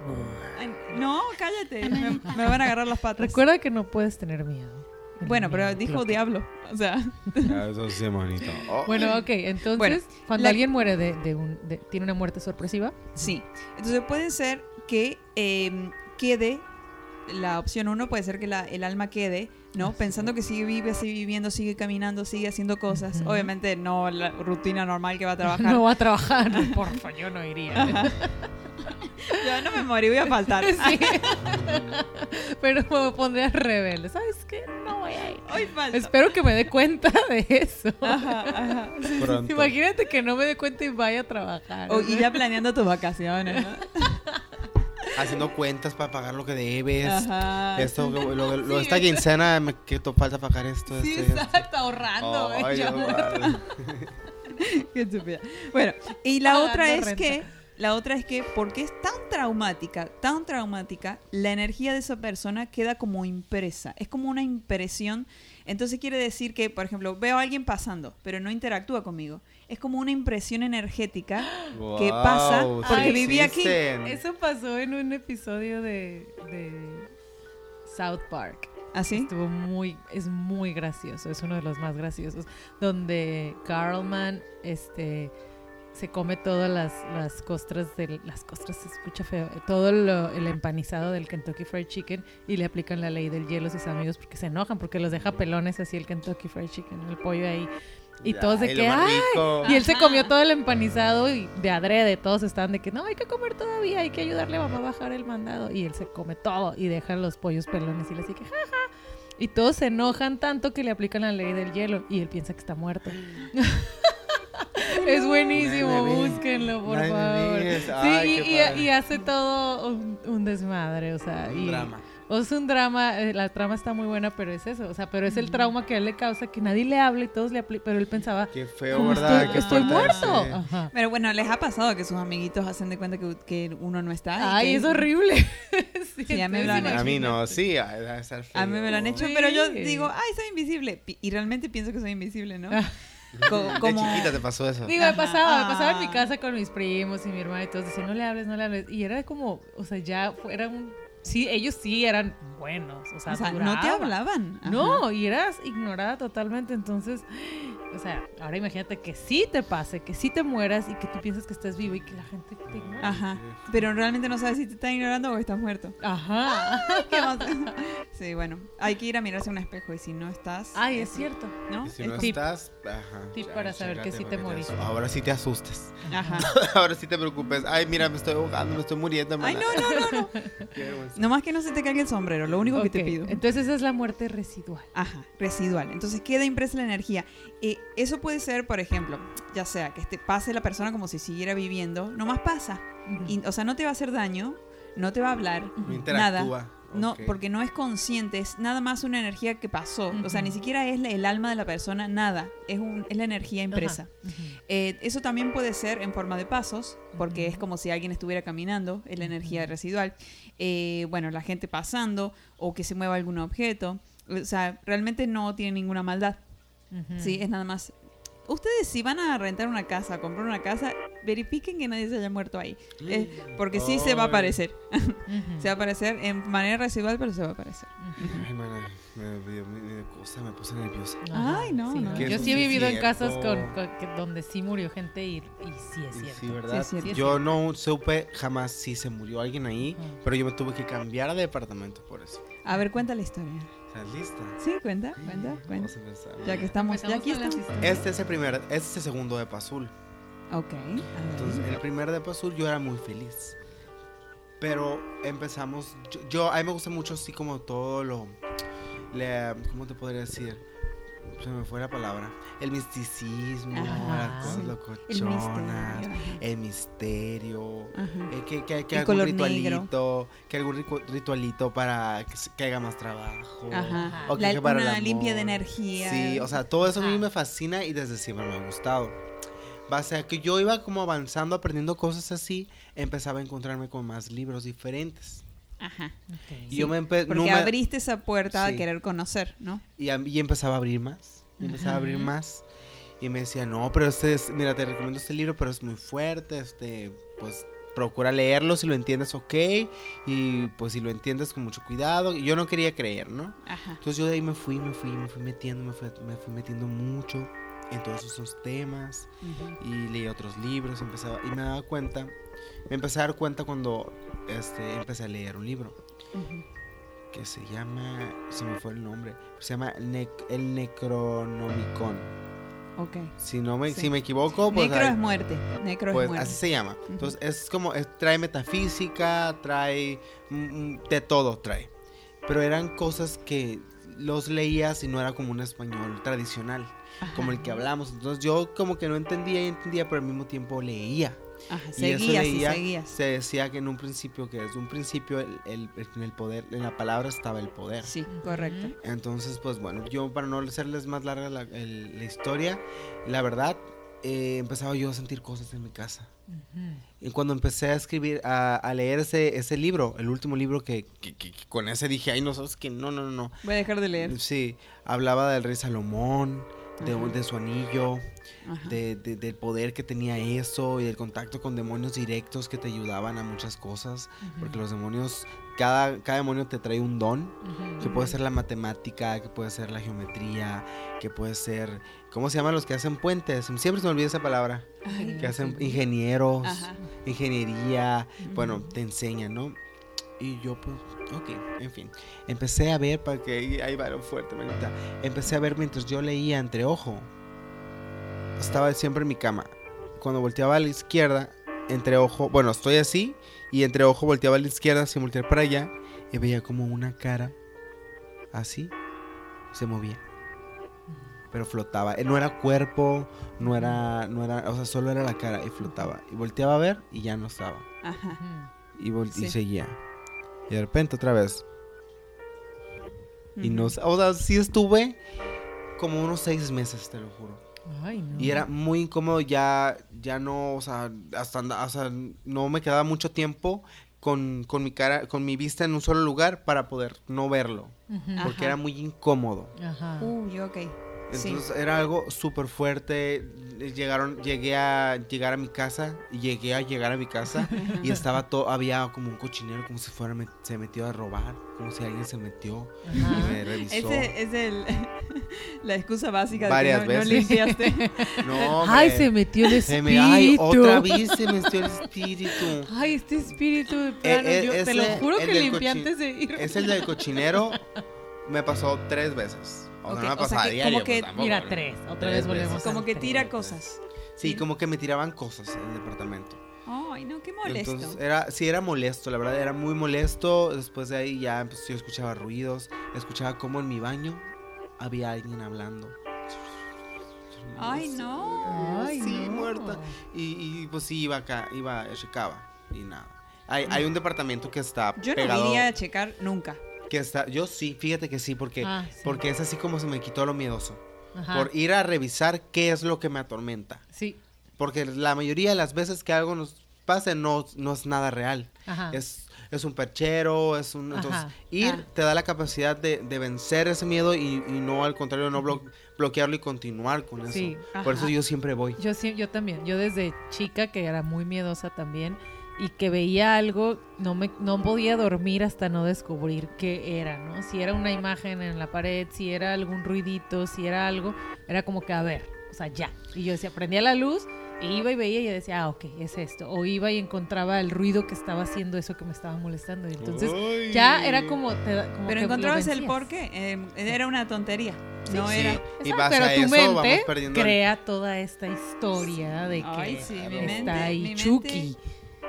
Ay, no, cállate. Me, me van a agarrar las patas. Recuerda que no puedes tener miedo. Bueno, pero dijo diablo. O sea, Ah, Eso sí, manito. Oh. Bueno, ok, entonces, Bueno, cuando la- alguien muere de, de un, de- tiene una muerte sorpresiva, sí. Entonces puede ser que eh, quede, la opción uno puede ser que la- el alma quede, ¿no? Así Pensando que sigue vive, sigue viviendo, sigue caminando, sigue haciendo cosas. Obviamente no la rutina normal que va a trabajar. no va a trabajar. Porfa, yo no iría. Yo no me morí, voy a faltar. Sí. pero me pondría rebelde. ¿Sabes qué? No voy a ir. Hoy falta. Espero que me dé cuenta de eso. Ajá, ajá. Sí, sí. Pronto. Imagínate que no me dé cuenta y vaya a trabajar. O- y ya planeando tus vacaciones, ¿no? Haciendo cuentas para pagar lo que debes. Ajá. Esto, lo, lo- lo- Sí, esta quincena me que te falta pagar esto, Sí, esto exacto, ahorrando. Ay, vale. Qué estúpida. Bueno, y la otra es renta. que, la otra es que porque es tan traumática, tan traumática, la energía de esa persona queda como impresa. Es como una impresión. Entonces quiere decir que, por ejemplo, veo a alguien pasando, pero no interactúa conmigo. Es como una impresión energética. ¿Qué pasa? Porque sí viví aquí. Eso pasó en un episodio de, de South Park. ¿Así? Estuvo muy, es muy gracioso, es uno de los más graciosos, donde Carlman, este, se come todas las, las costras del, las costras se escucha feo, todo lo- el empanizado del Kentucky Fried Chicken y le aplican la ley del hielo a sus amigos porque se enojan, porque los deja pelones así el Kentucky Fried Chicken, el pollo ahí. Y todos de que, ¡ay! Y él se comió todo el empanizado y de adrede todos estaban de que no, hay que comer todavía, hay que ayudarle a mamá a bajar el mandado. Y él se come todo y deja los pollos pelones y le dice que jaja. Y todos se enojan tanto que le aplican la ley del hielo y él piensa que está muerto. es buenísimo, búsquenlo, por favor. Sí, y, hace todo un, un desmadre, o sea, Un y, drama. o es un drama, eh, la trama está muy buena, pero es eso, o sea, pero es el trauma que a él le causa que nadie le habla y todos le aplican, pero él pensaba, Qué feo, "Como ¿verdad? estoy, Qué estoy muerto. Ajá. Pero bueno, ¿les ha pasado que sus amiguitos hacen de cuenta que, que uno no está? y Ay, que- es horrible. sí, Sí, ya me lo han A mí no, sí. A mí me lo han hecho, Sí. pero yo digo, ay, soy invisible. Y realmente pienso que soy invisible, ¿no? De chiquita te pasó eso. Digo, me pasaba, me pasaba en mi casa con mis primos y mi hermana y todos decían, no le hables, no le hables. Y era como, o sea, ya fue- era un... Sí, ellos sí eran buenos, o sea, O sea, no te hablaban. Ajá. No, y eras ignorada totalmente. Entonces, o sea, ahora imagínate que sí te pase, que sí te mueras y que tú piensas que estás vivo y que la gente te ignora. Ajá. Pero realmente no sabes si te están ignorando o estás muerto. Ajá. ¿Qué más? sí, bueno, hay que ir a mirarse a un espejo y si no estás... Ay, es cierto. ¿No? Si Es no Tip. estás, ajá. Tip ya, para saber que sí te moriste. Ahora sí te asustes. Ajá. Ahora sí te preocupes. Ay, mira, me estoy ahogando, me estoy muriendo. Ay, no, no, no, no. Nomás que no se te caiga el sombrero, lo único que te pido. Entonces esa es la muerte residual. Ajá, residual. Entonces queda impresa la energía. Eh, eso puede ser, por ejemplo, ya sea que este, pase la persona como si siguiera viviendo, nomás pasa. Y, o sea, no te va a hacer daño, no te va a hablar, No nada. No, porque no es consciente, es nada más una energía que pasó. O sea, ni siquiera es la- el alma de la persona, nada. Es, un, es la energía impresa. Eh, eso también puede ser en forma de pasos, porque es como si alguien estuviera caminando, es la energía residual. Eh, bueno, la gente pasando o que se mueva algún objeto. O sea, realmente no tiene ninguna maldad. Ujú. Sí, es nada más ustedes si van a rentar una casa, comprar una casa, verifiquen que nadie se haya muerto ahí. Eh, porque sí se va a aparecer. Se va a aparecer en manera residual, pero se va a aparecer. Ay, mana, me, me, me, cosa, me puse nerviosa. Ay, no, sí, no. Yo sí he vivido en casas cierto. con, con- que- donde sí murió gente y, y sí es cierto. Sí, ¿verdad? Sí, es cierto. yo no supe jamás si se murió alguien ahí, pero yo me tuve que cambiar de departamento por eso. A ver, cuenta la historia. ¿Estás lista? Sí, cuenta, cuenta, Vamos cuenta. a empezar. Ya que estamos, ya aquí estamos. Este es el primer, este es el segundo de Azul. Ok. Entonces, el primer de Azul yo era muy feliz. Pero empezamos, yo, yo- a mí me gusta mucho así como todo lo, le- ¿cómo te podría decir? Se me fue la palabra. El misticismo, Ajá, las cosas sí. locochonas, el misterio. Eh, que, que, que algún ritualito, que algún ritualito para que, haga más trabajo. Ajá. O que La- para una limpia de energía. Sí, o sea, todo eso a mí me fascina y desde siempre me ha gustado. Base a que yo iba como avanzando, aprendiendo cosas así, empezaba a encontrarme con más libros diferentes. Ajá. Ok. Y yo me Porque no me- abriste esa puerta Sí. a querer conocer, ¿no? y, a- y empezaba a abrir más. y empezaba a abrir más. Y me decía, no, pero este es, mira, te recomiendo este libro, pero es muy fuerte, este, pues procura leerlo, si lo entiendes, ok. Y pues si lo entiendes con mucho cuidado. Y yo no quería creer, ¿no? Ajá. Entonces yo de ahí me fui, me fui, me fui metiendo, me fui, me fui metiendo mucho en todos esos temas. Y leí otros libros empezaba, y me daba cuenta, me empecé a dar cuenta cuando este, empecé a leer un libro que se llama, se me fue el nombre, se llama Nec- El Necronomicon. Ok. Si no me, Sí. si me equivoco, pues, Necro es muerte. Necro pues es muerte. así se llama. Entonces es como, es- trae metafísica, trae mm, mm, de todo, trae. Pero eran cosas que los leías y no era como un español tradicional, Ajá. como el que hablamos. Entonces yo como que no entendía y entendía, pero al mismo tiempo leía. Ajá. Y eso Seguías y leía, seguías. Se decía que en un principio, que desde un principio el, el- en el poder, en la palabra estaba el poder. Sí, correcto. Entonces, pues bueno, yo para no hacerles más larga la, el- la historia, la verdad, eh, empezaba yo a sentir cosas en mi casa. Y cuando empecé a escribir, a, a leer ese, ese libro, el último libro que, que- que- que con ese dije, ay, no, sabes que no, no, no, no. Voy a dejar de leer. Sí, hablaba del rey Salomón, de, su anillo, de, de- del poder que tenía eso y del contacto con demonios directos que te ayudaban a muchas cosas. Porque los demonios, cada, cada demonio te trae un don, que puede ser la matemática, que puede ser la geometría, que puede ser, ¿cómo se llaman los que hacen puentes? Siempre se me olvida esa palabra. Ay, Que hacen ingenieros, Ajá. ingeniería, bueno, te enseñan, ¿no? Y yo, pues, ok, en fin. Empecé a ver, para que ahí va lo fuerte, manita. Empecé a ver mientras yo leía entre ojo. Estaba siempre en mi cama. Cuando volteaba a la izquierda, entre ojo, bueno, estoy así, y entre ojo volteaba a la izquierda, sin voltear para allá, y veía como una cara así se movía. Pero flotaba. Eh, No era cuerpo, no era, no era, o sea, solo era la cara y flotaba. Y volteaba a ver y ya no estaba. Ajá. Y, vol- y Sí. seguía. Y de repente otra vez. Y no, o sea, sí estuve como unos seis meses, te lo juro. Ay, no. Y era muy incómodo, ya, ya no, o sea, hasta, anda- o sea, no me quedaba mucho tiempo con, con mi cara, con mi vista en un solo lugar para poder no verlo. Porque Ajá. era muy incómodo. Ajá. Uy, ok. Sí. Entonces era algo súper fuerte. Llegaron, llegué a llegar a mi casa y llegué a llegar a mi casa y estaba todo, había como un cochinero como si fuera se metió a robar, como si alguien se metió y me revisó. Ese es el, la excusa básica Varias de que no, no veces. limpiaste. No, Ay, se metió el espíritu. me- ay, otra vez se metió el espíritu. Ay, este espíritu de plano. eh, yo te lo ese- juro que limpié antes de ir. Es el del cochinero. Me pasó tres veces. O sea, Ok, no o sea que diario, como que- pues, tampoco, Mira, tres. Otra Tres vez volvemos. veces. Como que tira cosas. Sí, como que me tiraban cosas en el departamento. Ay, no, qué molesto. Entonces era, sí era molesto, la verdad era muy molesto. Después de ahí ya pues, yo escuchaba ruidos, escuchaba como en mi baño había alguien hablando. Ay, no. Ay, sí, no. muerta. Y, y, pues sí iba acá, iba, checaba y nada. Hay, hay un departamento que está Yo no pegado, iría a checar nunca. Que yo sí, fíjate que sí, porque, Ah, sí. porque es así como se me quitó lo miedoso. Ajá. Por ir a revisar qué es lo que me atormenta. Sí. Porque la mayoría de las veces que algo nos pase no, no es nada real. Ajá. Es es un perchero, es un... Entonces, Ajá. ir Ah. te da la capacidad de, de vencer ese miedo y, y no al contrario, no blo- bloquearlo y continuar con eso. Sí. Por eso yo siempre voy. Yo, yo también, yo desde chica que era muy miedosa también y que veía algo, no me no podía dormir hasta no descubrir qué era, ¿no? Si era una imagen en la pared, si era algún ruidito, si era algo, era como que a ver, o sea, ya. Y yo decía, prendía la luz e iba y veía y decía, ah, ok, es esto. O iba y encontraba el ruido que estaba haciendo eso que me estaba molestando. Y entonces Uy. ya era como... te como Pero que encontrabas el vencías. porqué. eh, era una tontería. no Sí, era. y Exacto, pero tu eso vamos mente crea toda esta historia de que Ay, sí, está mente- ahí mi mente- Chucky.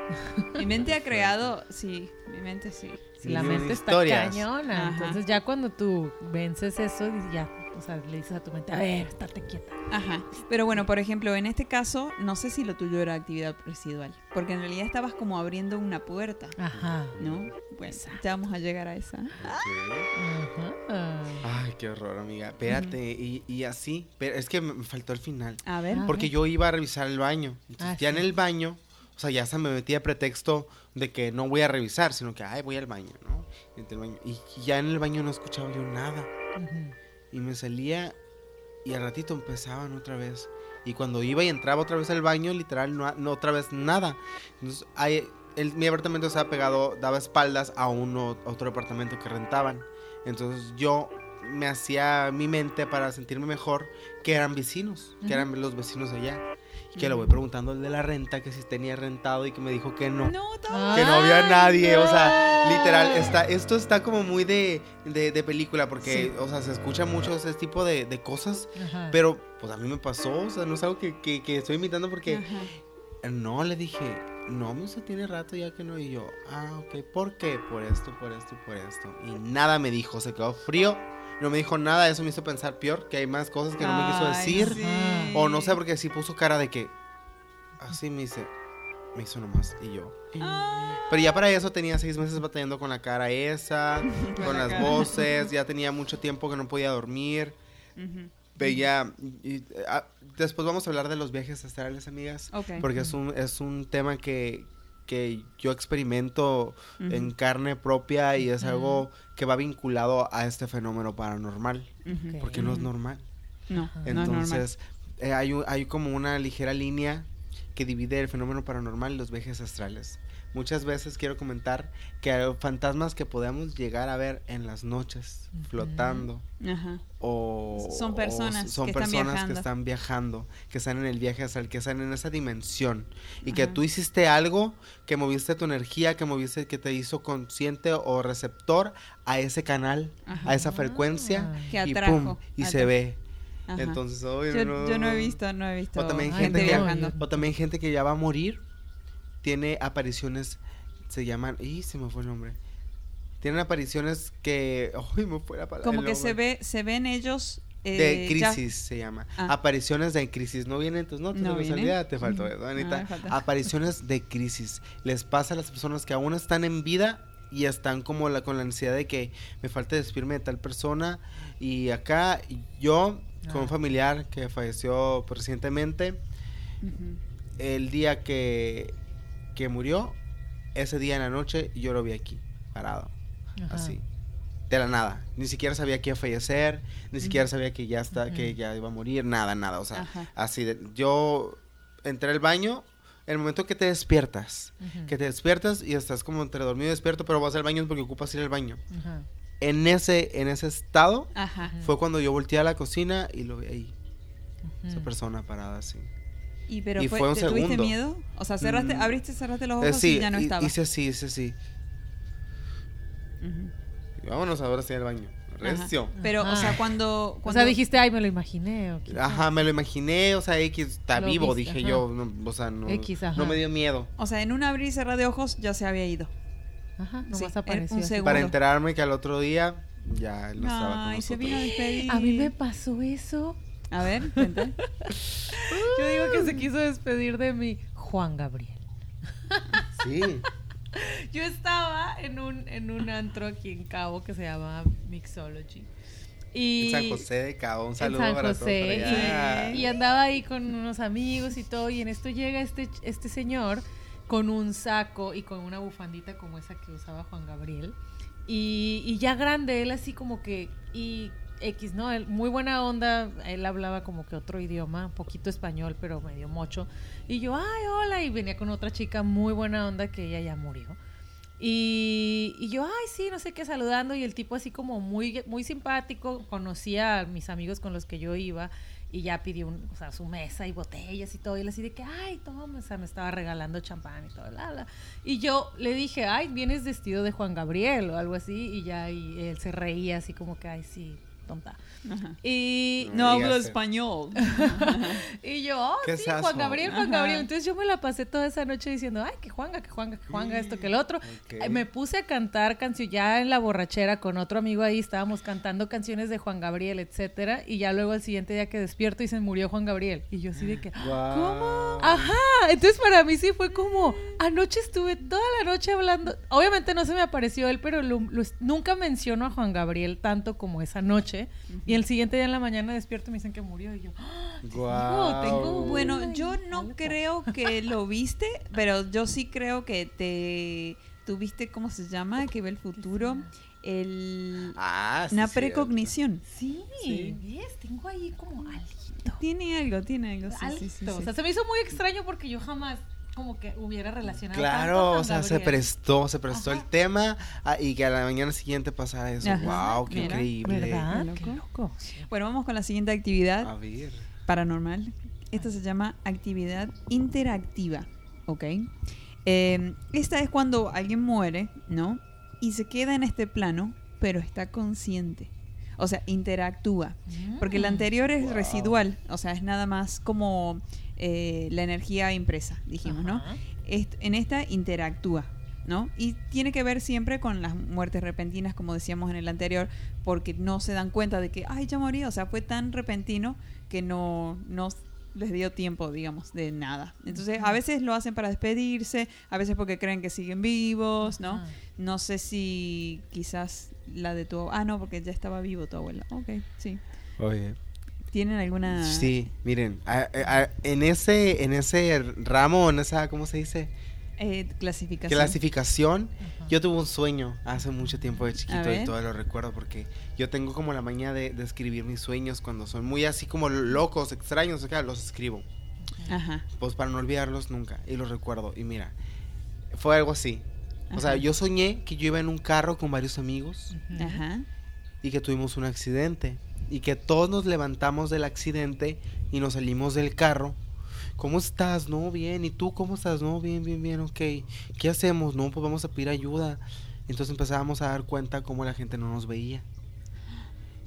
Mi mente ha creado, sí, mi mente sí. Si la mente está historias. cañona. Ajá. Entonces ya cuando tú vences eso, ya, o sea, le dices a tu mente, a ver, estate quieta. Ajá. Pero bueno, por ejemplo, en este caso, no sé si lo tuyo era actividad residual, porque en realidad estabas como abriendo una puerta, Ajá. ¿no? Bueno, ya vamos a llegar a esa. Ajá. Ay, qué horror, amiga. Espérate, y, y así, pero es que me faltó el final. A ver. Ah. Porque yo iba a revisar el baño. Entonces, Ah, ya en el baño, o sea, ya se me metía pretexto de que no voy a revisar, sino que, ay, voy al baño, ¿no? Y, baño. y ya en el baño no escuchaba yo nada. Y me salía y al ratito empezaban otra vez. Y cuando iba y entraba otra vez al baño, literal, no, no otra vez nada. Entonces, hay, el, mi apartamento estaba pegado, daba espaldas a uno, otro apartamento que rentaban. Entonces yo me hacía mi mente para sentirme mejor que eran vecinos, que eran los vecinos allá. Que lo voy preguntando al de la renta, que si tenía rentado y que me dijo que no. No. Que no había nadie, o sea, literal, está, esto está como muy de, de, de película, porque, Sí. o sea, se escucha mucho ese tipo de, de cosas, Ajá. pero pues a mí me pasó, o sea, no es algo que, que, que estoy imitando porque, Ajá. no, le dije, no, me tiene rato ya que no, y yo, ah, ok, ¿por qué? Por esto, por esto y por esto. Y nada me dijo, se quedó frío, no me dijo nada, eso me hizo pensar peor, que hay más cosas que no me quiso decir, sí. o no sé, porque sí puso cara de que, así me dice, me hizo nomás, y yo. Ah, Pero ya para eso tenía seis meses batallando con la cara esa, con la las cara. voces, ya tenía mucho tiempo que no podía dormir. Veía. y, ah, después vamos a hablar de los viajes astrales, amigas. Ok. Porque es un, es un tema que, que yo experimento en carne propia y es algo que va vinculado a este fenómeno paranormal. Porque no es normal. No, no es normal. Entonces, eh, hay, hay como una ligera línea que divide el fenómeno paranormal y los viajes astrales. Muchas veces quiero comentar que hay fantasmas que podemos llegar a ver en las noches flotando Ajá. o Son o personas son que están personas viajando. que están viajando, que están en el viaje astral, que están en esa dimensión y que tú hiciste algo que moviste tu energía, que moviste que te hizo consciente o receptor a ese canal, Ajá. a esa frecuencia. Que y atrajo. pum y se ve. Entonces, oye, yo, yo no he visto, no he visto O también Ay, gente no, que o también gente que ya va a morir tiene apariciones se llaman y se me fue el nombre. Tienen apariciones que ay, me fue la palabra. Como que se ve, se ven ellos de eh, ya- crisis se llama. Ah. Apariciones de crisis. ¿No vienen tus notas No de? Te faltó eso, Ah, Anita. falta. Apariciones de crisis. Les pasa a las personas que aún están en vida y están como la, con la necesidad de que me falta despedirme de tal persona. Y acá yo, con un Ah. familiar que falleció recientemente, el día que, que murió, ese día en la noche, yo lo vi aquí, parado, Ajá. así. De la nada. Ni siquiera sabía que iba a fallecer, ni siquiera sabía que ya está, que ya iba a morir, nada, nada. O sea, así de, yo entré al baño, el momento que te despiertas, que te despiertas y estás como entre dormido y despierto, pero vas al baño porque ocupas ir al baño. En ese, en ese estado fue cuando yo volteé a la cocina y lo vi ahí, esa persona parada así. Y pero Y fue, fue un ¿te- ¿tuviste segundo. miedo? O sea, cerraste, Mm. abriste, cerraste los Eh, ojos sí, y ya no estaba. hice así, hice así. Ujú. Y vámonos ahora sí al baño. Recio. Pero, o Ajá. sea, cuando, O cuando sea, dijiste, ay, me lo imaginé. o. Ajá, me lo imaginé, o sea, X está Lo vivo, viste, dije ajá. yo, no, o sea, no, X, ajá. no me dio miedo. o sea, en un abrir y cerrar de ojos ya se había ido. Ajá, nomás Sí, apareció. un. Para enterarme que al otro día ya no estaba con Ay, se nosotros. vino a despedir. A mí me pasó eso. A ver, cuenta. Yo digo que se quiso despedir de mi Juan Gabriel. Sí. Yo estaba en un, en un antro aquí en Cabo que se llama Mixology. Y San José de Cabo, un saludo San para todos José. Y, y andaba ahí con unos amigos y todo. Y en esto llega este, este señor con un saco y con una bufandita como esa que usaba Juan Gabriel. Y, y ya grande, él así como que... Y X, ¿no? Él, muy buena onda, él hablaba como que otro idioma, poquito español, pero medio mocho. Y yo, ay, hola, y venía con otra chica muy buena onda que ella ya murió. Y, y yo, ay, sí, no sé qué, saludando, y el tipo así como muy, muy simpático, conocía a mis amigos con los que yo iba, y ya pidió un, o sea, su mesa y botellas y todo, y él así de que, ay, toma, o sea, me estaba regalando champán y todo, la, la. Y yo le dije, ay, vienes vestido de Juan Gabriel o algo así, y ya, y él se reía así como que, ay, sí, tonta. Ajá. Y, No hablo español. y yo, oh, ¿Qué sí? Juan Gabriel, Juan Ajá. Gabriel. Entonces yo me la pasé toda esa noche diciendo, ay, que Juanga, que Juanga, que Juanga, esto, que el otro. Eh, Me puse a cantar canción ya en la borrachera con otro amigo ahí, estábamos cantando canciones de Juan Gabriel, etcétera, y ya luego el siguiente día que despierto y se murió Juan Gabriel. Y yo así de que, Guau. ¿cómo? Ajá, entonces para mí sí fue como, anoche estuve toda la noche hablando, obviamente no se me apareció él, pero lo- lo- nunca menciono a Juan Gabriel tanto como esa noche, y el siguiente día en la mañana despierto y me dicen que murió, y yo, ¡Ah! Guau. tengo- Bueno, yo no algo. creo que lo viste, pero yo sí creo que te tuviste, ¿cómo se llama? Que ve el futuro. El, Ah, sí, una precognición. sí, Sí. ¿ves? Tengo ahí como algo. Tiene algo, tiene algo. Sí, sí, sí, Alto. sí. O sea, se me hizo muy extraño porque yo jamás como que hubiera relacionado Claro, o sea, se prestó, se prestó Ajá. el tema ah, y que a la mañana siguiente pasara eso. Ajá. Wow, qué Mira, increíble. ¿Verdad? Qué loco. Bueno, vamos con la siguiente actividad A ver. paranormal. Esta se llama actividad interactiva, ¿ok? Eh, esta es cuando alguien muere, ¿no? Y se queda en este plano, pero está consciente. O sea, interactúa. Porque el Mm. anterior es Wow. residual, o sea, es nada más como eh, la energía impresa, dijimos, ¿no? Ajá. Est- en esta interactúa, ¿no? Y tiene que ver siempre con las muertes repentinas, como decíamos en el anterior, porque no se dan cuenta de que, ay, ya morí, o sea, fue tan repentino que no, no les dio tiempo, digamos, de nada. Entonces, a veces lo hacen para despedirse, a veces porque creen que siguen vivos, ¿no? Ajá. No sé si quizás la de tu... Ah, no, porque ya estaba vivo tu abuela. Ok, sí. Oye. ¿Tienen alguna...? Sí, miren, a- a- en ese en ese ramo, en esa ¿cómo se dice? eh, clasificación. Clasificación. Ajá. Yo tuve un sueño hace mucho tiempo de chiquito y todavía lo recuerdo porque yo tengo como la maña de, de escribir mis sueños cuando son muy así como locos, extraños, o sea, los escribo. Ajá. Pues para no olvidarlos nunca y los recuerdo. Y mira, fue algo así. O sea, Ajá. yo soñé que yo iba en un carro con varios amigos. Ajá. y que tuvimos un accidente y que todos nos levantamos del accidente y nos salimos del carro. ¿Cómo estás? No, bien. ¿Y tú cómo estás? No, bien, bien, bien, ok. ¿Qué hacemos? No, pues vamos a pedir ayuda. Entonces empezábamos a dar cuenta cómo la gente no nos veía.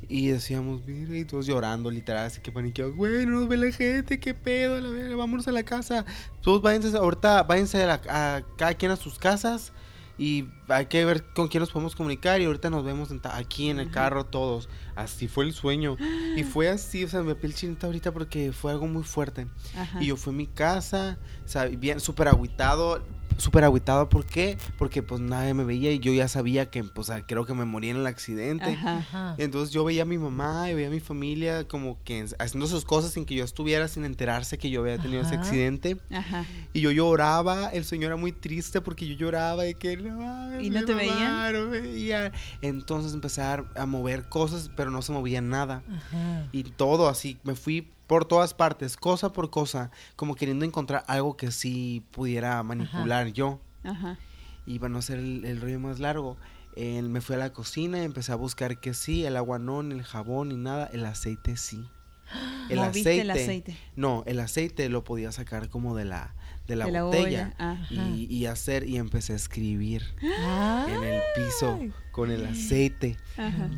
Y decíamos, mira, y todos llorando, literal, así que paniqueados, güey, no nos ve la gente, qué pedo, la verga, vámonos a la casa. Todos váyanse, ahorita váyanse a, la- a cada quien a sus casas y hay que ver con quién nos podemos comunicar y ahorita nos vemos en aquí en el carro todos. Así fue el sueño. Y fue así, o sea, me piel chinita ahorita porque fue algo muy fuerte. Ajá. Y yo fui a mi casa, o sea, bien, súper agüitado, súper agüitado, ¿por qué? Porque pues nadie me veía y yo ya sabía que, pues, ah, creo que me moría en el accidente. Ajá. Ajá. Entonces yo veía a mi mamá y veía a mi familia como que haciendo sus cosas sin que yo estuviera, sin enterarse que yo había tenido ese accidente. Ajá. Y yo lloraba, el señor era muy triste porque yo lloraba de que no, ¿Y no te mamá veían? no veía. Entonces empecé a, a mover cosas, pero no se movía nada. Ajá. Y todo así, me fui por todas partes, cosa por cosa, como queriendo encontrar algo que sí pudiera manipular yo. Ajá. Y para no hacer el, el rollo más largo, eh, me fui a la cocina y empecé a buscar que sí, el agua no, ni el jabón, ni nada, el aceite sí. El aceite, el aceite. No, el aceite lo podía sacar como de la, de la de botella. y, y hacer, y empecé a escribir en el piso con el aceite.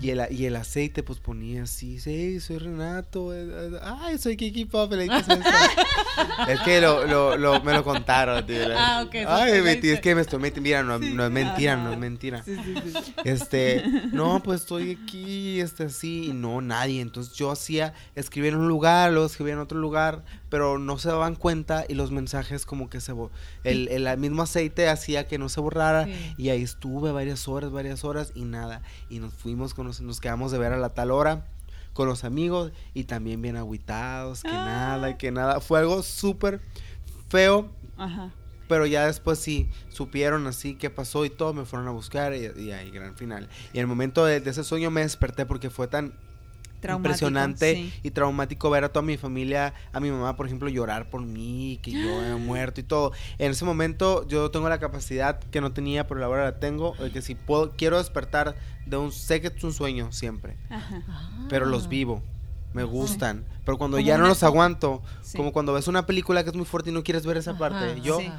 Y el, y el aceite pues ponía así, sí, soy Renato, eh, eh, ay, soy Kiki Pop, ¿qué es que lo, lo, lo- me lo contaron, tío. Ah, Ay, tío, es que me estoy mira, no, no es mentira, no es mentira. Sí, sí, sí. Este, no, pues estoy aquí, este, así, y no, nadie. Entonces yo hacía, escribía en un lugar, luego escribía en otro lugar, pero no se daban cuenta y los mensajes como que se, el, el mismo aceite hacía que no se borrara Sí. y ahí estuve varias horas, varias horas y nada. Y nos fuimos, con los- nos quedamos de ver a la tal hora con los amigos y también bien agüitados, que Ah. nada, que nada. Fue algo súper feo Ajá. pero ya después sí supieron así qué pasó y todo, me fueron a buscar y, y ahí gran final. Y en el momento de, de ese sueño me desperté porque fue tan impresionante sí. y traumático ver a toda mi familia, a mi mamá, por ejemplo, llorar por mí, que yo he muerto y todo. En ese momento yo tengo la capacidad que no tenía, pero ahora la tengo, de que si puedo, quiero despertar de un, sé que es un sueño siempre, Ajá. pero Ah. los vivo. Me gustan, pero cuando Como ya no una- los aguanto, Sí. como cuando ves una película que es muy fuerte y no quieres ver esa Ajá, parte, yo Sí.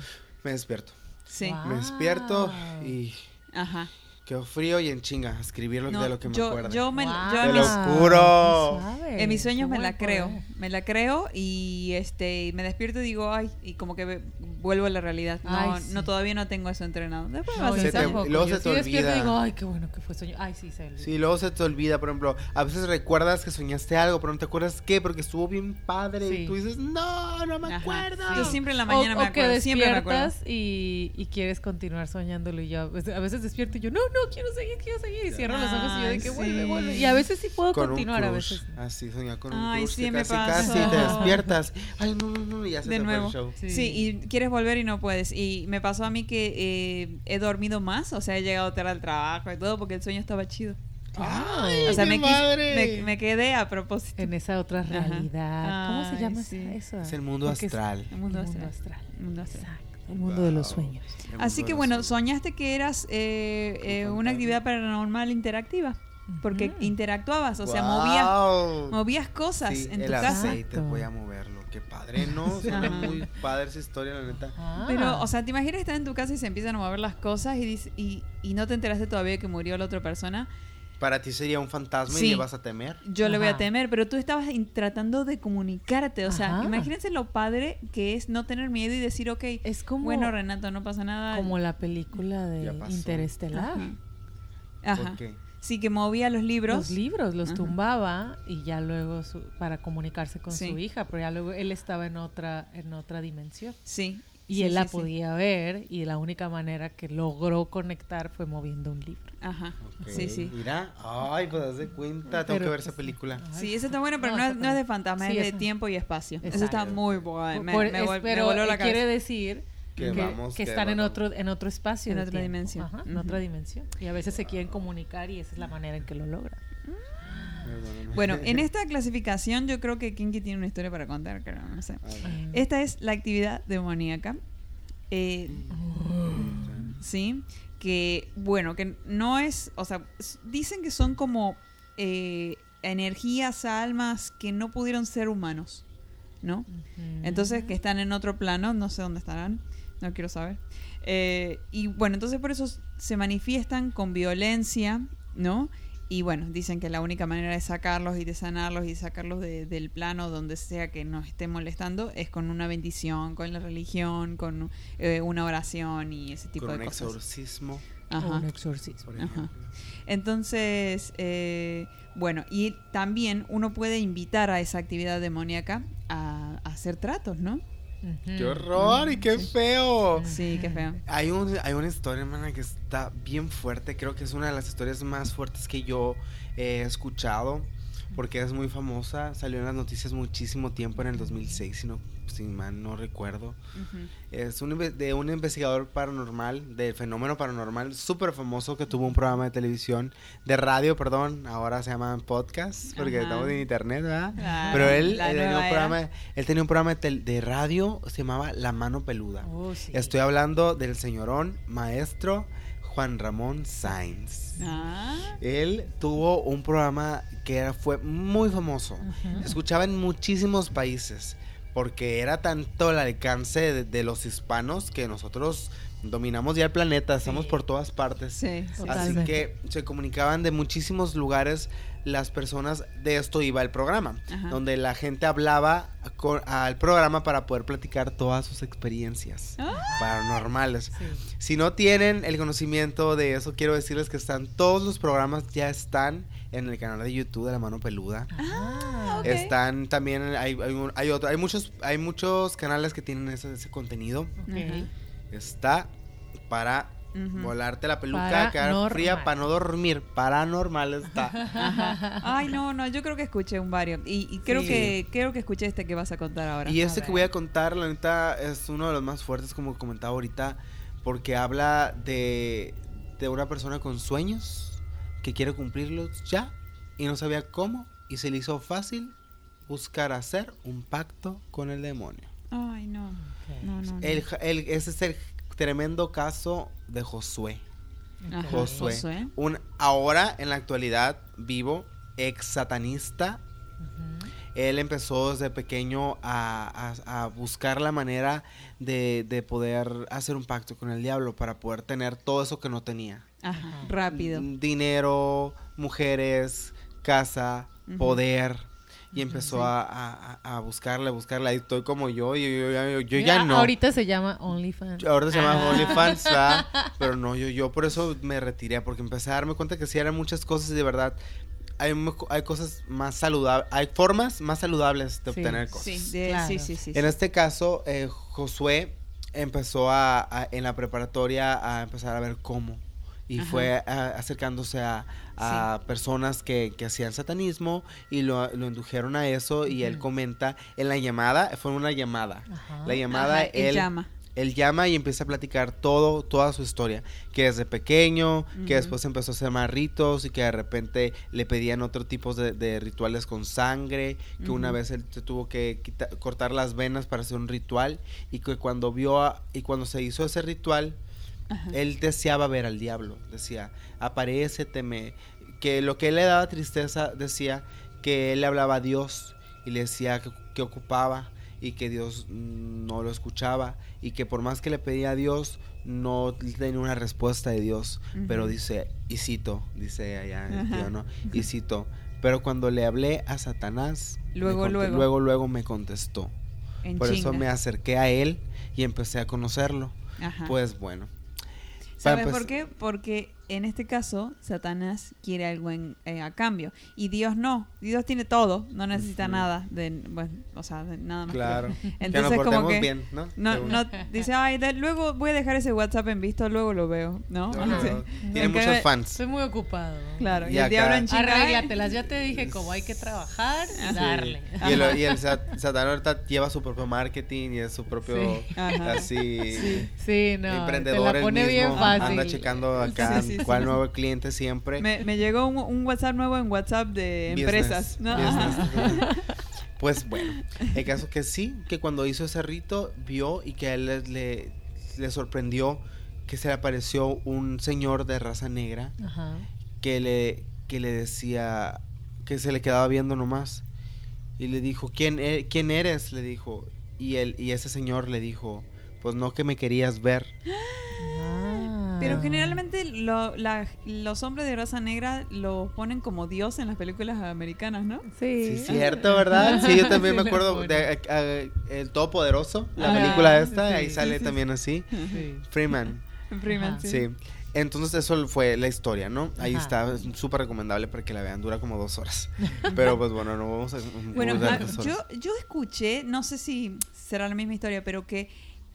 me despierto. Sí. Wow. Me despierto y Ajá. Quedo frío y en chinga, escribir lo, No, de lo que me yo, acuerdo. yo me, Wow. yo ¡Qué en mis, en sueños me la creo, poder. me la creo y este me despierto y digo, ay, y como que vuelvo a la realidad. No, Ay, sí. no todavía no tengo eso entrenado. Después No, vas a te- luego Yo se te sí despierto y olvida. digo, ay, qué bueno que fue sueño. Ay, sí, se olvida. Sí, luego se te olvida, por ejemplo, a veces recuerdas que soñaste algo, pero no te acuerdas qué, porque estuvo bien padre Sí. y tú dices, no, no me Ajá. acuerdo. Yo siempre en la O- mañana me o que acuerdo, siempre me acuerdo. y, y quieres continuar soñándolo y yo a veces, a veces despierto y yo, no, no, quiero seguir, quiero seguir y cierro los ojos y yo de que sí. vuelve, vuelve. Y a veces sí puedo con continuar, a veces. no. Así, soñar con un Ay, crush sí, que me casi, pasó. casi te despiertas. Ay, no, no, no, y ya se De te fue el nuevo. show. Sí. y quieres volver y no puedes. Y me pasó a mí que eh, he dormido más, o sea, he llegado tarde al trabajo y todo porque el sueño estaba chido. Ay, O sea, qué me, madre. me, me quedé a propósito. En esa otra Ajá. realidad. ¿Cómo se llama sí. eso? Es el mundo es astral. El mundo mundo astral. astral. El mundo astral. Exacto, el mundo de los sueños. Así que bueno, soñaste que eras eh, eh, una actividad paranormal interactiva. Porque interactuabas, o sea, movías, movías cosas Sí, en tu el casa. aceite, voy a moverlo. Qué padre, ¿no? Suena Ajá. muy padre esa historia, la neta. Ah. Pero, o sea, ¿te imaginas estar en tu casa y se empiezan a mover las cosas y, y, y no te enteraste todavía que murió la otra persona? Para ti sería un fantasma Sí. y le vas a temer. Yo le voy a temer, pero tú estabas tratando de comunicarte. O sea, Ajá. imagínense lo padre que es no tener miedo y decir, ok, es como, bueno, Renato, no pasa nada. como la película de. Interestelar. Ajá. Sí, que movía los libros. Los libros los Ajá. tumbaba y ya luego su- para comunicarse con Sí. su hija, pero ya luego él estaba en otra en otra dimensión Sí. Y sí, él la sí. podía ver y la única manera que logró conectar fue moviendo un libro. Ajá. Sí, sí. Mira, ay, pues de cuenta, tengo Pero- que ver esa película. Sí, eso está bueno, pero no, es, no es de fantasma, Sí, es de eso. tiempo y espacio. Eso está muy bueno. Me, Por- me es- vol- me pero voló la eh, quiere decir Que que, vamos, que que están en otro en otro espacio, En otra tiempo. dimensión. Ajá, en otra dimensión. Y a veces se quieren comunicar y esa es la manera en que lo logran. Perdóname. Bueno, en esta clasificación yo creo que Kinky tiene una historia para contar, creo, no sé. Mm. Esta es la actividad demoníaca. Eh, sí, que bueno, que no es, o sea, dicen que son como eh, energías, almas que no pudieron ser humanos, ¿no? Entonces que están en otro plano, no sé dónde estarán, no quiero saber. Eh, y bueno, entonces por eso se manifiestan con violencia, ¿no? Y bueno, dicen que la única manera de sacarlos y de sanarlos y sacarlos de- del plano donde sea que nos esté molestando es con una bendición, con la religión, con eh, una oración y ese tipo Con de un cosas. exorcismo, Ajá. un exorcismo. Ajá. Entonces, eh, bueno, y también uno puede invitar a esa actividad demoníaca a, a hacer tratos, ¿no? ¡Qué horror y qué feo! Sí, qué feo. Hay, un, hay una historia, hermana, que está bien fuerte. Creo que es una de las historias más fuertes que yo he escuchado. Porque es muy famosa. Salió en las noticias muchísimo tiempo en el 2006, si, no, si mal no recuerdo. Ujú. Es un, de un investigador paranormal, del fenómeno paranormal, súper famoso que tuvo un programa de televisión, de radio, perdón, ahora se llama podcast, porque Ajá. estamos en internet, ¿verdad? Claro, Pero él, él tenía un programa, él tenía un programa de, tel- de radio, se llamaba La Mano Peluda. Oh, sí. Estoy hablando del señorón maestro Juan Ramón Sainz. Ah, Él tuvo un programa que era, fue muy famoso. Se escuchaba en muchísimos países porque era tanto el alcance de, de los hispanos que nosotros dominamos ya el planeta, estamos Sí. por todas partes. sí, sí. Total. Así que se comunicaban de muchísimos lugares las personas, de esto iba el programa, Ajá. donde la gente hablaba con- al programa para poder platicar todas sus experiencias Ah. paranormales. Sí. Si no tienen el conocimiento de eso, quiero decirles que están todos los programas ya están en el canal de YouTube de La Mano Peluda. Ah, ok. Están también hay hay, hay otro, hay muchos hay muchos canales que tienen ese, ese contenido. Está para Ujú. Volarte la peluca, quedar fría para no dormir. Paranormal está. Ajá. Ay, no, no, yo creo que escuché un varios. Y, y creo Sí. que creo que escuché este que vas a contar ahora. Y este que voy a contar, la neta, es uno de los más fuertes, como comentaba ahorita, porque habla de, de una persona con sueños que quiere cumplirlos ya y no sabía cómo y se le hizo fácil buscar hacer un pacto con el demonio. Ay, no. No, no, no. El, el- ese es el tremendo caso de Josué. Ajá. Josué. Josué. Un ahora en la actualidad vivo ex satanista. Él empezó desde pequeño a, a- a buscar la manera de, de poder hacer un pacto con el diablo para poder tener todo eso que no tenía. Ajá. Rápido. Dinero, mujeres, casa, poder. Y empezó Sí. a, a- a buscarle, buscarle. Ahí estoy como yo, yo, yo, yo- yo Ya, ya no. Ahorita se llama OnlyFans. Ahorita se llama Ah. OnlyFans, ¿verdad? pero no, yo, yo por eso me retiré, porque empecé a darme cuenta que sí eran muchas cosas y de verdad hay, hay cosas más saludables, hay formas más saludables de Sí. obtener cosas. Sí, de- Claro. sí, sí, sí. En sí. este caso, eh, Josué empezó a, a- en la preparatoria a empezar a ver cómo. Y Ajá. fue a- acercándose a, a personas que, que hacían satanismo y lo, lo indujeron a eso. Y él comenta en la llamada, fue una llamada. Ajá. La llamada, Ajá, él él, llama. él llama y empieza a platicar todo, toda su historia. Que desde pequeño, que después empezó a hacer más ritos y que de repente le pedían otro tipo de, de rituales con sangre. Que una vez él se tuvo que quita- cortar las venas para hacer un ritual. Y que cuando vio a- y cuando se hizo ese ritual, Ajá. él deseaba ver al diablo. Decía, aparéceteme. Que lo que él le daba tristeza, decía que él le hablaba a Dios y le decía que, que ocupaba y que Dios no lo escuchaba y que por más que le pedía a Dios no tenía una respuesta de Dios. Pero dice, y cito, dice allá el Ajá. tío, ¿no? Y cito, pero cuando le hablé a Satanás, Luego, luego. luego, luego me contestó. En Por eso me acerqué a él y empecé a conocerlo. Ajá. Pues bueno. ¿Sabes para por qué? Porque en este caso, Satanás quiere algo en- eh, a cambio. Y Dios no. Dios tiene todo. No necesita nada. De, bueno, o sea, de nada más. que- Claro. Entonces, que nos como que. bien, ¿no? No, dice, ay, de- luego voy a dejar ese WhatsApp en visto, luego lo veo, ¿no? No, no, Sí. no. Tiene En muchos fans. Estoy muy ocupado. Claro, y, Y el acá- diablo en chinga. ay, Arréglatelas, ya te dije cómo hay que trabajar y darle. Y el, y el sat- Satanás ahorita lleva su propio marketing y es su propio Sí. Así Sí, no. emprendedor te la pone mismo. bien fácil. Anda checando acá Sí, sí, cuál nuevo cliente siempre. Me, me llegó un, un WhatsApp nuevo en WhatsApp de Business, empresas. ¿no? business. Pues bueno, el caso que sí, que cuando hizo ese rito vio y que a él le, le, le sorprendió que se le apareció un señor de raza negra Ajá. que le, que le decía que se le quedaba viendo nomás. Y le dijo, ¿quién, e- ¿quién eres? Le dijo. Y, él, y ese señor le dijo, pues no que me querías ver. Pero generalmente lo- la- los hombres de raza negra los ponen como Dios en las películas americanas, ¿no? Sí. Sí, cierto, ¿verdad? Sí, yo también Sí, me acuerdo de eh, eh, El Todopoderoso, la película esta, sí, ahí sí, sale sí, también así. Sí. Freeman, Freeman, Ajá. sí. Entonces eso fue la historia, ¿no? Ahí Ajá. está, es súper recomendable para que la vean, dura como dos horas. Pero pues bueno, no vamos a... Bueno, ah, yo, yo escuché, no sé si será la misma historia, pero que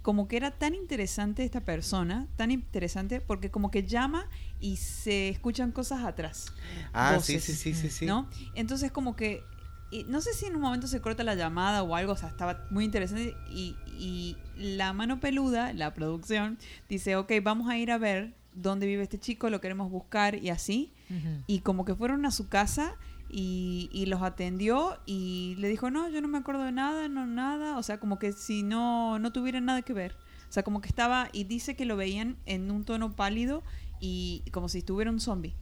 como que era tan interesante esta persona, tan interesante, porque como que llama y se escuchan cosas atrás. Ah, sí, voces, sí, sí, sí, sí. ¿no? Entonces como que, y no sé si en un momento se corta la llamada o algo, o sea, estaba muy interesante y, y la mano peluda, la producción, dice, ok, vamos a ir a ver dónde vive este chico, lo queremos buscar y así. Y como que fueron a su casa y, y los atendió y le dijo, no, yo no me acuerdo de nada, no nada. O sea, como que si no, no tuvieran nada que ver. O sea, como que estaba, y dice que lo veían en un tono pálido y como si estuviera un zombie.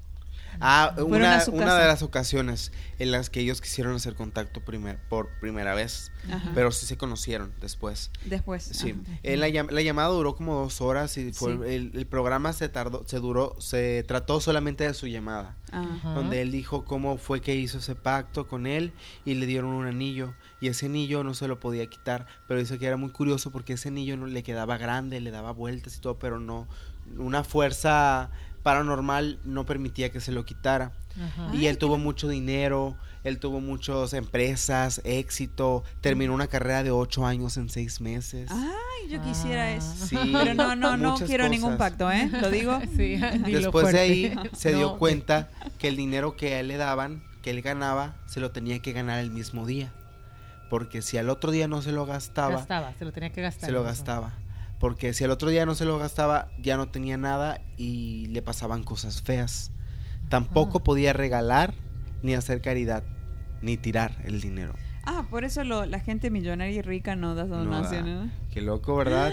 Ah, una, una de las ocasiones en las que ellos quisieron hacer contacto primer, por primera vez, Ajá. pero sí se conocieron después. Después. Sí, ajá. Eh, la, la llamada duró como dos horas y fue, Sí. el, el programa se tardó, se duró, se trató solamente de su llamada, Ah. Ajá. donde él dijo cómo fue que hizo ese pacto con él y le dieron un anillo y ese anillo no se lo podía quitar, pero dice que era muy curioso porque ese anillo no le quedaba grande, le daba vueltas y todo, pero no, una fuerza paranormal no permitía que se lo quitara. Ajá. Y él tuvo mucho dinero, él tuvo muchas empresas, éxito, terminó una carrera de ocho años en seis meses. Ay, yo quisiera Ah. eso. Sí, Pero no, no, no quiero ningún pacto, ¿eh? Lo digo. Sí, Después de ahí se dio cuenta que el dinero que a él le daban, que él ganaba, se lo tenía que ganar el mismo día. Porque si al otro día no se lo gastaba, Gastaba, se lo tenía que gastar. se lo eso. gastaba. Porque si al otro día no se lo gastaba, ya no tenía nada y le pasaban cosas feas. Tampoco Ajá. podía regalar, ni hacer caridad, ni tirar el dinero. Ah, por eso lo- la gente millonaria y rica no da No da. donaciones. ¿no? Qué loco, ¿verdad?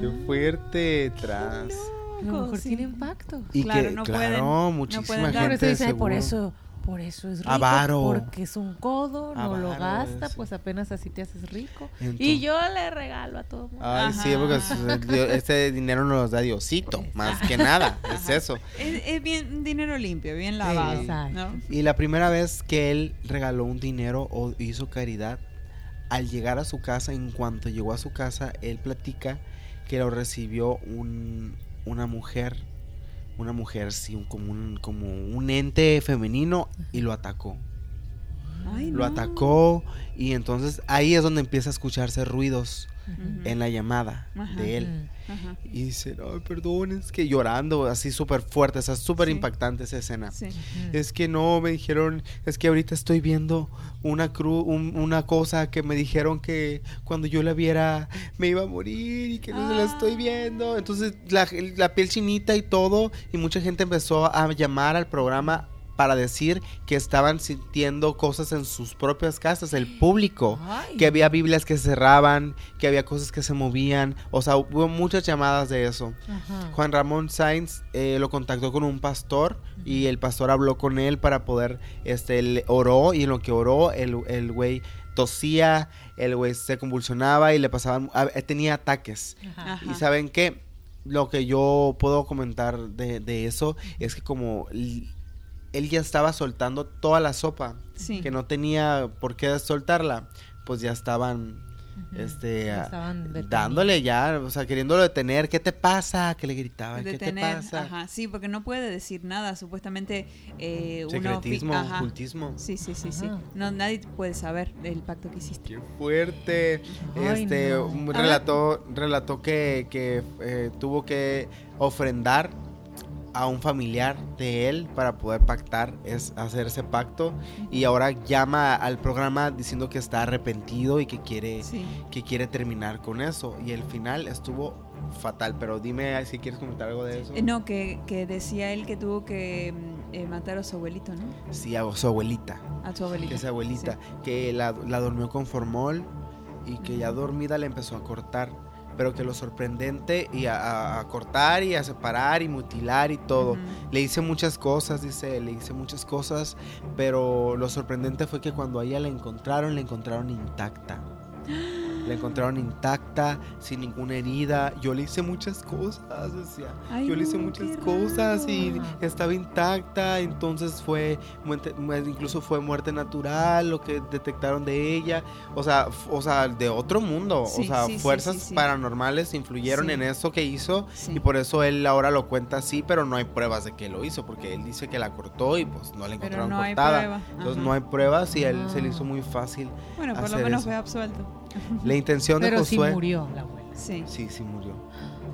Qué fuerte tras. A lo mejor Sí. tiene impacto. Y Claro, que, no claro, pueden- no muchísima pueden dar. Por eso gente dice, "Ay, por eso, por eso es rico. Avaro. Porque es un codo, no lo gasta, sí. pues apenas así te haces rico. Entonces- y yo le regalo a todo mundo. Ay, sí, porque este dinero nos lo da Diosito, más que nada, es eso. Es, es bien dinero limpio, bien lavado. Exacto. ¿no? Y la primera vez que él regaló un dinero o hizo caridad, al llegar a su casa, en cuanto llegó a su casa, él platica que lo recibió un, una mujer, una mujer, sí, un- como, un, como un ente femenino y lo atacó. Ay, Lo no. atacó y entonces ahí es donde empieza a escucharse ruidos En la llamada de él. Y dice, ay, perdón, es que llorando, así súper fuerte, o sea, súper Sí. impactante esa escena. Sí. Es que no, me dijeron, es que ahorita estoy viendo una cruz, una cosa que me dijeron que cuando yo la viera me iba a morir y que no se la estoy Ah. viendo. Entonces la, la piel chinita y todo, y mucha gente empezó a llamar al programa para decir que estaban sintiendo cosas en sus propias casas, el público Ay. que había Biblias que cerraban, que había cosas que se movían, o sea, hubo muchas llamadas de eso. Ajá. Juan Ramón Sainz eh, lo contactó con un pastor y el pastor habló con él para poder, este, él oró y en lo que oró, el el güey tosía, el güey se convulsionaba y le pasaban, a- eh, tenía ataques. Ajá. Y saben qué, lo que yo puedo comentar de, de eso es que como él ya estaba soltando toda la sopa, Sí. que no tenía por qué soltarla, pues ya estaban este Ya estaban dándole ya, o sea, queriéndolo detener, ¿qué te pasa? Que le gritaba, ¿qué Detener, te pasa? ajá, sí, porque no puede decir nada, supuestamente eh, Secretismo, ocultismo. Sí, sí, sí, sí. No, nadie puede saber del pacto que hiciste. Qué fuerte. Ay, este no. relató, relató que, que, eh, tuvo que ofrendar a un familiar de él para poder pactar, es hacer ese pacto. Y ahora llama al programa diciendo que está arrepentido y que quiere, Sí. que quiere terminar con eso. Y el final estuvo fatal. Pero dime si quieres comentar algo de eso. Eh, no, que, que decía él que tuvo que mm, eh, matar a su abuelito, ¿no? Sí, a su abuelita. A su abuelito. que es abuelita, que la, la durmió con formol y que ya dormida le empezó a cortar. Pero que lo sorprendente y a, cortar y a separar y mutilar y todo. Le hice muchas cosas, dice, le hice muchas cosas, pero lo sorprendente fue que cuando a ella la encontraron, la encontraron intacta. La encontraron intacta, sin ninguna herida. Yo le hice muchas cosas, decía. Ay, Yo le hice no, muchas cosas y estaba intacta, entonces fue incluso fue muerte natural lo que detectaron de ella, o sea, o sea, de otro mundo, Sí, o sea, sí, fuerzas sí, paranormales influyeron en eso que hizo y por eso él ahora lo cuenta así, pero no hay pruebas de que lo hizo porque él dice que la cortó y pues no la Pero encontraron no cortada. Entonces no hay pruebas y a él se le Ah. hizo muy fácil. Bueno, por lo menos eso. fue absuelto. La intención de Pero sí Josué murió la abuela. Sí. Sí, sí murió.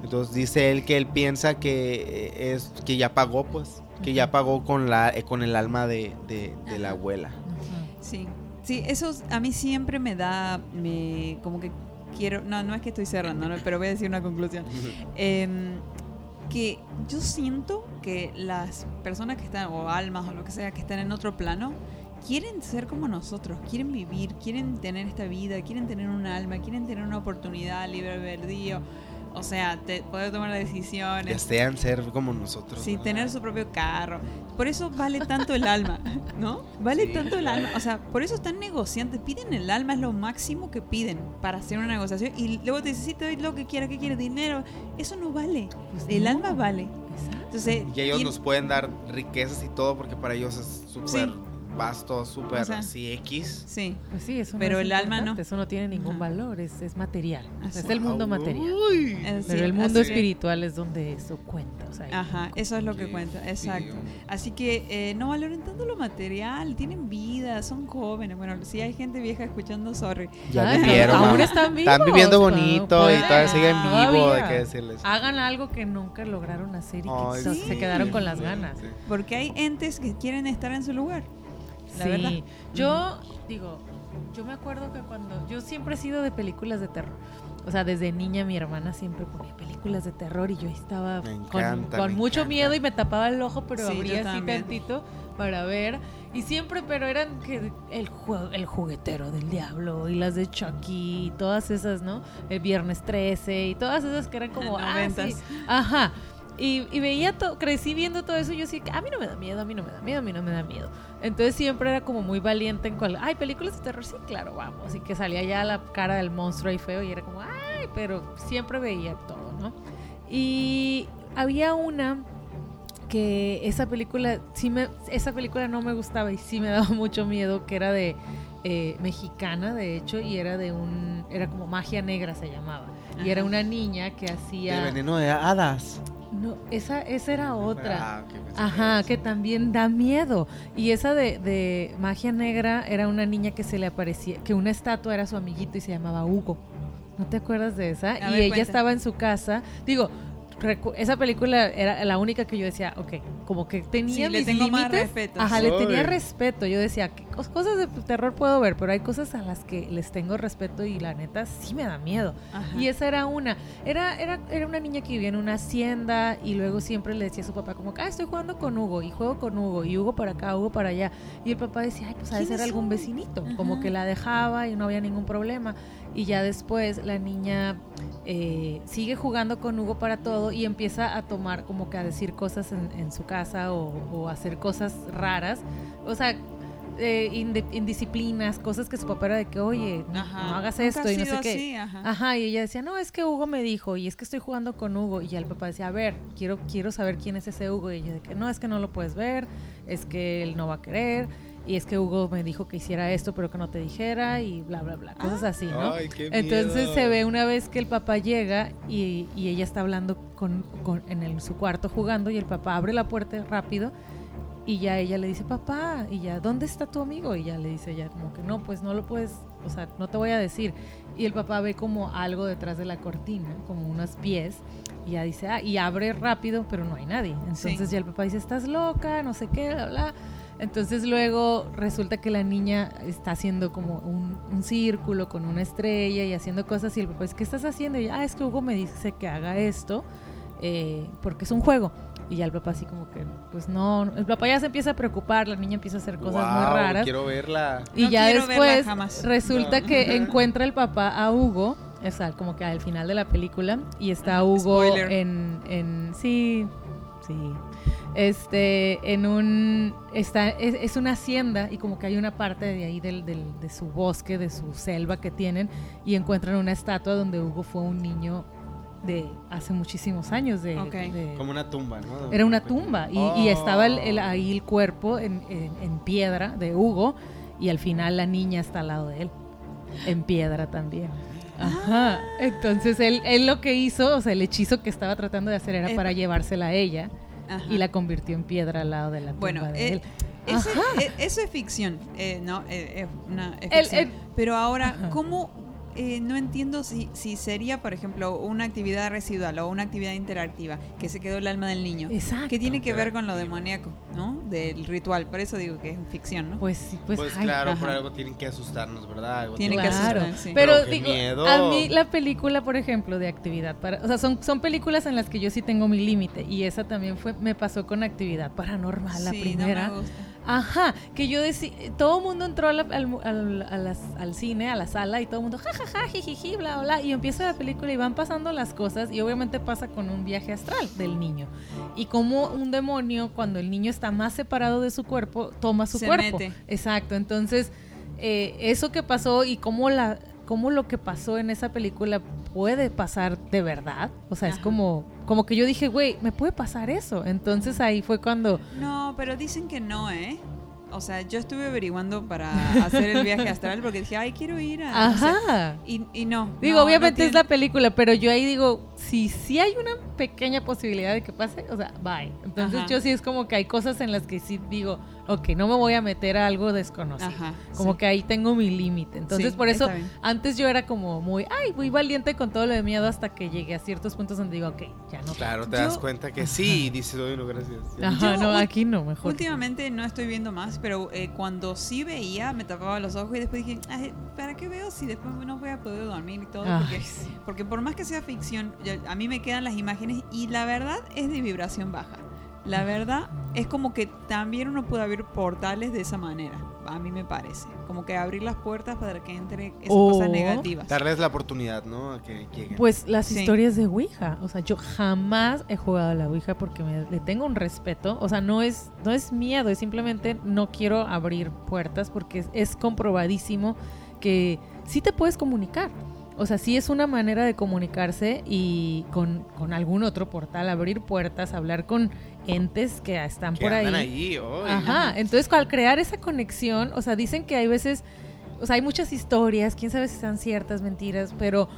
Entonces dice él que él piensa que eh, es que ya pagó, pues, que ya pagó con la eh, con el alma de, de- de la abuela. Sí, sí, eso a mí siempre me da, me, como que quiero, no, no es que estoy cerrando, ¿no? pero voy a decir una conclusión. Em, que yo siento que las personas que están, o almas o lo que sea, que están en otro plano, quieren ser como nosotros, quieren vivir, quieren tener esta vida, quieren tener un alma, quieren tener una oportunidad, libre albedrío, o sea, te- poder tomar decisiones. Desean ser como nosotros. Sí, ¿verdad? tener su propio carro. Por eso vale tanto el alma, ¿no? Vale Sí. tanto el alma. O sea, por eso están negociantes. Piden el alma, es lo máximo que piden para hacer una negociación. Y luego te dicen, sí, te doy lo que quieras, que quieres, dinero. Eso no vale. Pues el no. alma vale. Exacto. Entonces, Y ellos ¿quién- nos pueden dar riquezas y todo porque para ellos es súper Sí. Vas todo súper O sea, así X. Sí. Pues sí, eso no Pero es el alma no. Eso no tiene ningún Ajá. valor, es, es material. O sea, Así es el mundo material. Uy. Pero el mundo así que- espiritual es donde eso cuenta. O sea, Ajá, eso es lo que cuenta, exacto. Así que eh, no valoren tanto lo material, tienen vida, son jóvenes. Bueno, si hay gente vieja escuchando, sorry. Ya Ay, vivieron, aún están vivos. Están viviendo bonito y pueden- todavía siguen vivo, de todavía. qué decirles. Hagan algo que nunca lograron hacer y que Ay, se- sí. se quedaron con las ganas. Sí. Porque hay entes que quieren estar en su lugar. La sí. verdad. Yo digo, yo me acuerdo que cuando yo siempre he sido de películas de terror. O sea, desde niña mi hermana siempre ponía películas de terror y yo estaba con, mucho encanta. miedo y me tapaba el ojo, pero Sí, abría así tantito para ver. Y siempre, pero eran que el, jue- el juguetero del diablo y las de Chucky y todas esas, ¿no? El Viernes 13 y todas esas que eran como... ah, sí. Ajá. Y, y veía todo, crecí viendo todo eso y yo decía, a mí no me da miedo, a mí no me da miedo, a mí no me da miedo. Entonces siempre era como muy valiente en cual, ay, películas de terror, sí, claro, vamos. Y que salía ya la cara del monstruo ahí feo y era como, ay, pero siempre veía todo, ¿no? Y había una que esa película, sí me, esa película no me gustaba y sí me daba mucho miedo, que era de eh, mexicana, de hecho, y era de un, era como magia negra se llamaba. Y era una niña que hacía... veneno de hadas. No, esa, esa era otra. Ah, ok, pensé Ajá, que también da miedo. Y esa de, de magia negra era una niña que se le aparecía, que una estatua era su amiguito y se llamaba Hugo. ¿No te acuerdas de esa? A y ella cuenta. estaba en su casa. Digo, esa película era la única que yo decía, ok, como que tenía Sí, le mis tengo más límites. respeto. Ajá, le tenía respeto. Yo decía, ¿qué cosas de terror puedo ver? Pero hay cosas a las que les tengo respeto y la neta sí me da miedo. Ajá. Y esa era una. Era, era, era una niña que vivía en una hacienda y luego siempre le decía a su papá como, ah, estoy jugando con Hugo y juego con Hugo y Hugo para acá, Hugo para allá. Y el papá decía, ay, pues ¿Quién ser algún vecinito. Ajá. Como que la dejaba y no había ningún problema. Y ya después la niña eh, sigue jugando con Hugo para todo y empieza a tomar como que a decir cosas en, en su casa o, o hacer cosas raras. O sea... eh, indisciplinas, cosas que su papá era de que, oye, no, Ajá. no hagas esto y no sé qué. así, ajá. Ajá, y ella decía, no, es que Hugo me dijo, y es que estoy jugando con Hugo. Y ya el papá decía, a ver, quiero, quiero saber quién es ese Hugo. Y ella de que no, es que no lo puedes ver, es que él no va a querer, y es que Hugo me dijo que hiciera esto, pero que no te dijera, y bla, bla, bla, cosas así, ¿no? Ay, qué Entonces se ve una vez que el papá llega y, y ella está hablando con, con- en el- su cuarto jugando, y el papá abre la puerta rápido. Y ya ella le dice, papá, y ya, ¿dónde está tu amigo? Y ya le dice ella como que no, pues no lo puedes, o sea, no te voy a decir. Y el papá ve como algo detrás de la cortina, como unos pies, y ya dice, ah, y abre rápido, pero no hay nadie. Entonces Sí. ya el papá dice, estás loca, no sé qué, bla, bla. Entonces luego resulta que la niña está haciendo como un, un círculo con una estrella y haciendo cosas y el papá dice, ¿qué estás haciendo? Y ella, ah, es que Hugo me dice que haga esto eh, porque es un juego. Y ya el papá así como que, pues no, el papá ya se empieza a preocupar, la niña empieza a hacer cosas muy raras. Quiero verla. Y No ya quiero verla después jamás. resulta No. que encuentra el papá a Hugo, o sea, como que al final de la película, y está Ah, Hugo spoiler. en, en, sí, sí, este, en un, está, es, es una hacienda y como que hay una parte de ahí del, del- de su bosque, de su selva que tienen, y encuentran una estatua donde Hugo fue un niño de hace muchísimos años, de, Como una tumba, ¿no? era una tumba y, y estaba el- el- Oh. ahí el cuerpo en, en- en piedra de Hugo y al final la niña está al lado de él, en piedra también. Ajá. Entonces él, él lo que hizo, o sea, el hechizo que estaba tratando de hacer era Eh, para llevársela a ella Ajá. y la convirtió en piedra al lado de la tumba Bueno, de eh, él. Eso, eh, eso es ficción, eh, ¿no? eh, es una es El- ficción. el- Pero ahora, Ajá. ¿cómo? Eh, no entiendo si, si sería, por ejemplo, una actividad residual o una actividad interactiva que se quedó el alma del niño. Exacto. Que tiene que ver con lo demoníaco, ¿no? Del ritual. Por eso digo que es ficción, ¿no? Pues sí, pues, Pues, ay, claro, ajá. por algo tienen que asustarnos, ¿verdad? Algo Tienen que Claro, asustar, sí. pero digo, miedo. a mí la película, por ejemplo, de actividad para, o sea, son, son películas en las que yo sí tengo mi límite y esa también fue me pasó con actividad paranormal la Sí, no primera. me gusta. Ajá, que yo decía, todo el mundo entró al, al- al cine, a la sala y todo el mundo jajaja, jijiji, bla, bla, y empieza la película y van pasando las cosas y obviamente pasa con un viaje astral del niño. Y como un demonio, cuando el niño está más separado de su cuerpo, toma su Se cuerpo. mete. Exacto, entonces eh, eso que pasó y cómo, la, cómo lo que pasó en esa película puede pasar de verdad. O sea, es como, como que yo dije, güey, me puede pasar eso. Entonces ahí fue cuando... No, pero dicen que no, ¿eh? o sea, yo estuve averiguando para hacer el viaje astral porque dije, ay, quiero ir a... Ajá. Y, y no. Digo, no, obviamente no es la película, pero yo ahí digo, si sí hay una pequeña posibilidad de que pase, o sea, bye. Entonces Ajá. yo sí es como que hay cosas en las que sí digo, ok, no me voy a meter a algo desconocido. Ajá, Como sí. que ahí tengo mi límite. Entonces Sí, por eso antes yo era como muy, ay, muy valiente con todo lo de miedo hasta que llegué a ciertos puntos donde digo, ok, ya no. Claro, te Yo- das cuenta que sí y dices, oye, no, gracias. Ajá, Yo no, aquí no, mejor. Últimamente no estoy viendo más, pero eh, cuando sí veía me tapaba los ojos y después dije, "Ay, ¿para qué veo si después no voy a poder dormir y todo? Ay, Porque, sí. porque por más que sea ficción, a mí me quedan las imágenes y la verdad es de vibración baja. La verdad es como que también uno puede abrir portales de esa manera, a mí me parece. Como que abrir las puertas para que entre esas O- cosas negativas. Darles la oportunidad, ¿no? A que lleguen. Pues las Sí. historias de Ouija, o sea, yo jamás he jugado a la Ouija porque me, le tengo un respeto, o sea, no es no es miedo, es simplemente no quiero abrir puertas porque es, es comprobadísimo que sí te puedes comunicar. O sea, sí es una manera de comunicarse y con, con algún otro portal, abrir puertas, hablar con entes que están que por andan ahí. ahí, oye. Ajá, entonces al crear esa conexión, o sea, dicen que hay veces, o sea, hay muchas historias, quién sabe si sean ciertas, mentiras, pero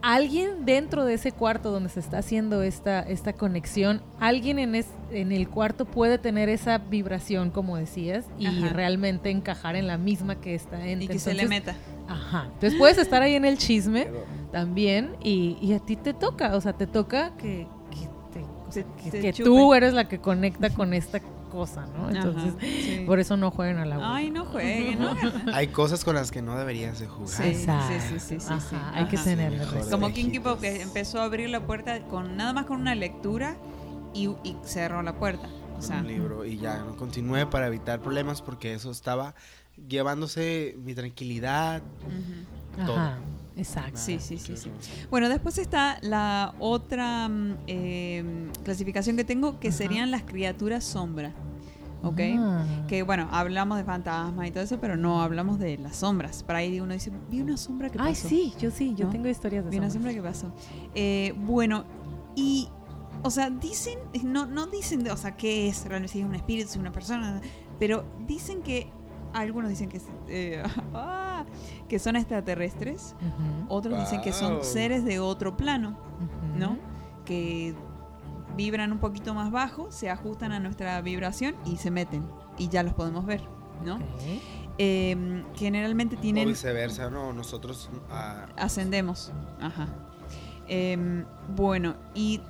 alguien dentro de ese cuarto donde se está haciendo esta, esta conexión, alguien en, es- en el cuarto puede tener esa vibración, como decías, y Ajá. realmente encajar en la misma que está ente. Y que se le meta. Ajá, entonces puedes estar ahí en el chisme también y, y a ti te toca, o sea, te toca que, que, te- o sea, Te- que- te que chupe. tú eres la que conecta con esta cosa, ¿no? Ajá, Entonces, sí. por eso no jueguen a la Ouija. Ay, no jueguen, no. Hay cosas con las que no deberías de jugar. Sí, Exacto. sí, sí, sí, sí, Ajá, sí. hay que Sí, respeto. Como Kinky Pop que empezó a abrir la puerta con nada más con una lectura y, y cerró la puerta. O sea, un libro y ya no continué para evitar problemas porque eso estaba llevándose mi tranquilidad. ujú. todo. Ajá, exacto. Sí, sí, sí, sí. Bueno, después está la otra eh, clasificación que tengo, que Ajá. serían las criaturas sombra. ¿Ok? Ah. Que bueno, hablamos de fantasmas y todo eso, pero no hablamos de las sombras. Para ahí uno dice, vi una sombra que pasó. Ay, sí, yo sí, yo ¿No? tengo historias de Vi una sombras. sombra que pasó. Eh, bueno, y, o sea, dicen, no, no dicen, o sea, qué es realmente, si es un espíritu, si es una persona, pero dicen que, algunos dicen que, eh, ah, que son extraterrestres, otros dicen que son seres de otro plano. ¿no? Que vibran un poquito más bajo, se ajustan a nuestra vibración y se meten, y ya los podemos ver, ¿no? Ok. Eh, generalmente O tienen viceversa, ¿no? Nosotros ah, ascendemos. Ajá. Em, bueno, y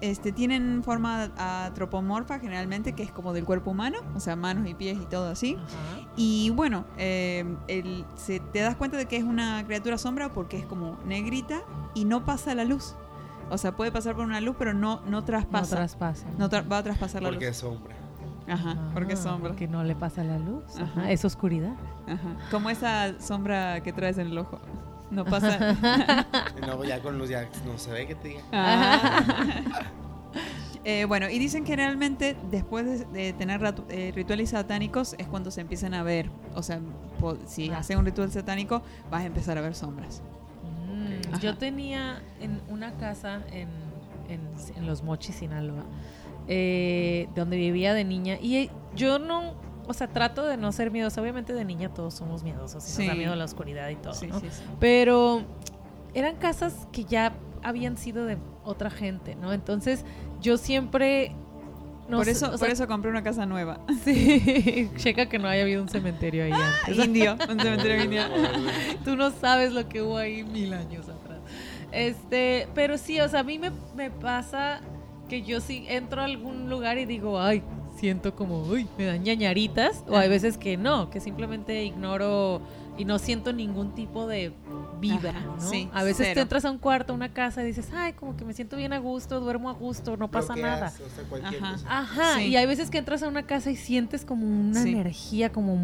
este tienen forma antropomorfa generalmente, que es como del cuerpo humano, o sea, manos y pies y todo así. Ajá. Y bueno, el- se, te das cuenta de que es una criatura sombra porque es como negrita y no pasa la luz. O sea, puede pasar por una luz, pero no, no No traspasa. traspasa. No tra- va a traspasar la porque luz. es sombra. Ajá, porque es Ah, sombra. Porque no le pasa la luz. Ajá. Ajá, Es oscuridad. Ajá. Como esa sombra que traes en el ojo. No pasa. Luego ya con luz ya no se ve que te diga. Eh, bueno, y dicen que realmente después de, de tener eh, rituales satánicos es cuando se empiezan a ver. O sea, si Ah. haces un ritual satánico, vas a empezar a ver sombras. Mm. Yo tenía en una casa en, en, en Los Mochis, Sinaloa, eh, donde vivía de niña. Y eh, yo no, o sea, trato de no ser miedosa. Obviamente de niña todos somos miedosos. Y Sí. nos da miedo la oscuridad y todo. Sí, ¿no? sí, sí. Pero eran casas que ya habían sido de otra gente, ¿no? Entonces yo siempre... no por eso, o por eso compré una casa nueva. Sí, checa que no haya habido un cementerio ahí antes. Indio, un cementerio indio. Tú no sabes lo que hubo ahí mil años atrás. Este, pero sí, o sea, a mí me, me pasa que yo sí entro a algún lugar y digo, ay, siento como, uy, me dan ñañaritas. O hay veces que no, que simplemente ignoro y no siento ningún tipo de vibra, Ajá, ¿no? sí, a veces cero. te entras a un cuarto, a una casa y dices, ay, como que me siento bien a gusto, duermo a gusto, no pasa nada. Bloqueas, o sea, cualquier Ajá. cosa. Ajá, Sí. y hay veces que entras a una casa y sientes como una Sí. energía, como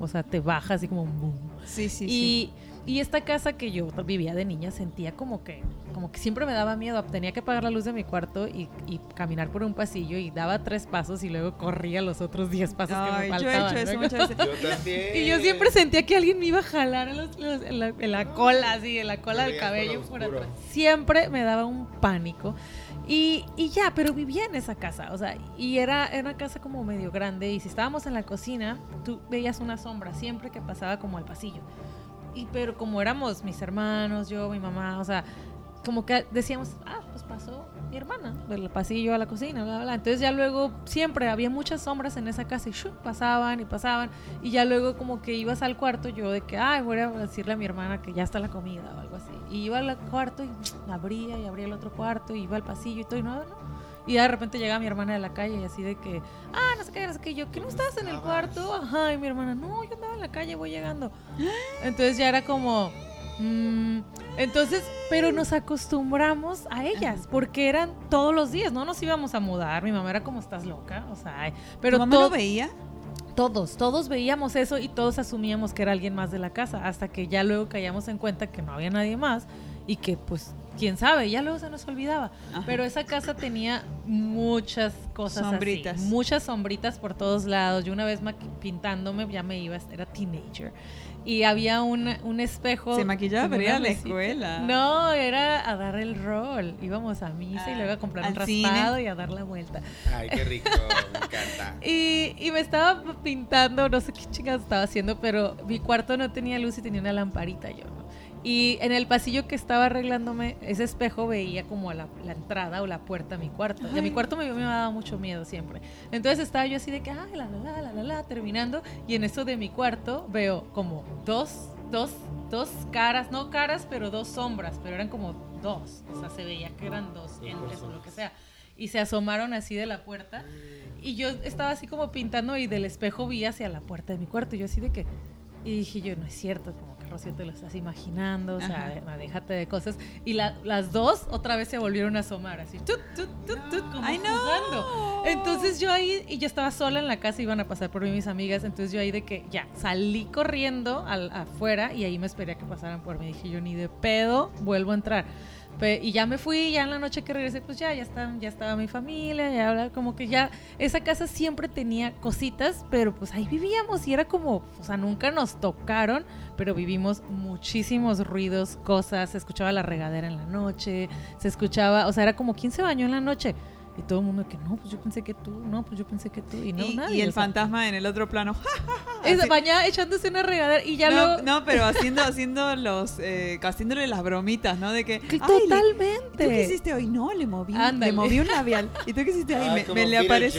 o sea, te baja así como un boom. Sí, sí, sí. Y, esta casa que yo vivía de niña sentía como que, como que siempre me daba miedo. Tenía que apagar la luz de mi cuarto y, y caminar por un pasillo y daba tres pasos y luego corría los otros diez pasos Ay, que me yo he faltaban. hecho eso ¿no? muchas veces. Yo también. Y yo siempre sentía que alguien me iba a jalar en, los- los- en la, en la cola, así, en la cola del cabello por oscuro. atrás. Siempre me daba un pánico. Y, y ya, pero vivía en esa casa, o sea, y era, era una casa como medio grande, y si estábamos en la cocina, tú veías una sombra siempre que pasaba como al pasillo. Y pero como éramos mis hermanos, yo, mi mamá, o sea, como que decíamos, ah, pues pasó mi hermana del pasillo a la cocina, bla, bla. Entonces ya luego siempre había muchas sombras en esa casa y pasaban y pasaban. Y ya luego como que ibas al cuarto, yo de que, ay, voy a decirle a mi hermana que ya está la comida o algo así. Y iba al cuarto y abría y abría el otro cuarto y iba al pasillo y todo y no, no. Y de repente llega mi hermana de la calle y así de que, ah, no sé qué, no sé qué, yo, ¿que no estabas en el cuarto? Ajá, y mi hermana, no, yo andaba en la calle, voy llegando. Entonces ya era como, mm, entonces, pero nos acostumbramos a ellas, porque eran todos los días, no nos íbamos a mudar, mi mamá era como, estás loca, o sea, ay, pero ¿Tu mamá lo veía? todos, todos veíamos eso y todos asumíamos que era alguien más de la casa, hasta que ya luego caíamos en cuenta que no había nadie más y que pues, quién sabe, ya luego se nos olvidaba. Ajá. Pero esa casa tenía muchas cosas Sombritas. así, muchas sombritas por todos lados. Yo una vez pintándome, ya me iba, era teenager. Y había un, un espejo. Se maquillaba para ir a la escuela. No, era a dar el rol. Íbamos a misa y Ah, luego a comprar un cine. raspado y a dar la vuelta. Ay, qué rico, me encanta. Y, y me estaba pintando, no sé qué chingados estaba haciendo, pero mi cuarto no tenía luz y tenía una lamparita yo. Y en el pasillo que estaba arreglándome, ese espejo veía como la, la entrada o la puerta a mi cuarto. Y a mi cuarto me, me daba mucho miedo siempre. Entonces estaba yo así de que, ay, la, la, la, la, la, la, terminando. Y en eso de mi cuarto veo como dos, dos, dos caras, no caras, pero dos sombras, pero eran como dos. O sea, se veía que eran dos entes o lo que sea. Y se asomaron así de la puerta. Y yo estaba así como pintando y del espejo vi hacia la puerta de mi cuarto. Y yo así de que... Y dije yo, no es cierto, como Rocío te lo estás imaginando, o sea, déjate de cosas. Y la- las dos otra vez se volvieron a asomar, así, tut, tut, tut, tut, como ¡Ay, no! jugando. Entonces yo ahí, y yo estaba sola en la casa, iban a pasar por mí mis amigas, entonces yo ahí de que ya, salí corriendo al, afuera y ahí me esperé a que pasaran por mí. Dije yo, ni de pedo, vuelvo a entrar. Y ya me fui, ya en la noche que regresé, pues ya, ya, ya estaba mi familia, ya habla- como que ya, esa casa siempre tenía cositas, pero pues ahí vivíamos y era como, o sea, nunca nos tocaron, pero vivimos muchísimos ruidos, cosas, se escuchaba la regadera en la noche, se escuchaba, o sea, era como, ¿quién se bañó en la noche? Y todo el mundo que no, pues yo pensé que tú, no, pues yo pensé que tú, y no, y, nadie. y el o sea, fantasma en el otro plano. es así. bañada echándose una regadera y ya no, luego... no, pero haciendo, haciendo los, eh, haciéndole las bromitas, ¿no? De que, que "Ay, le- totalmente. ¿Tú qué hiciste hoy? No, le moví, Ándale. le moví un labial. ¿Y tú qué hiciste ahí? Ah, me, le aparecí.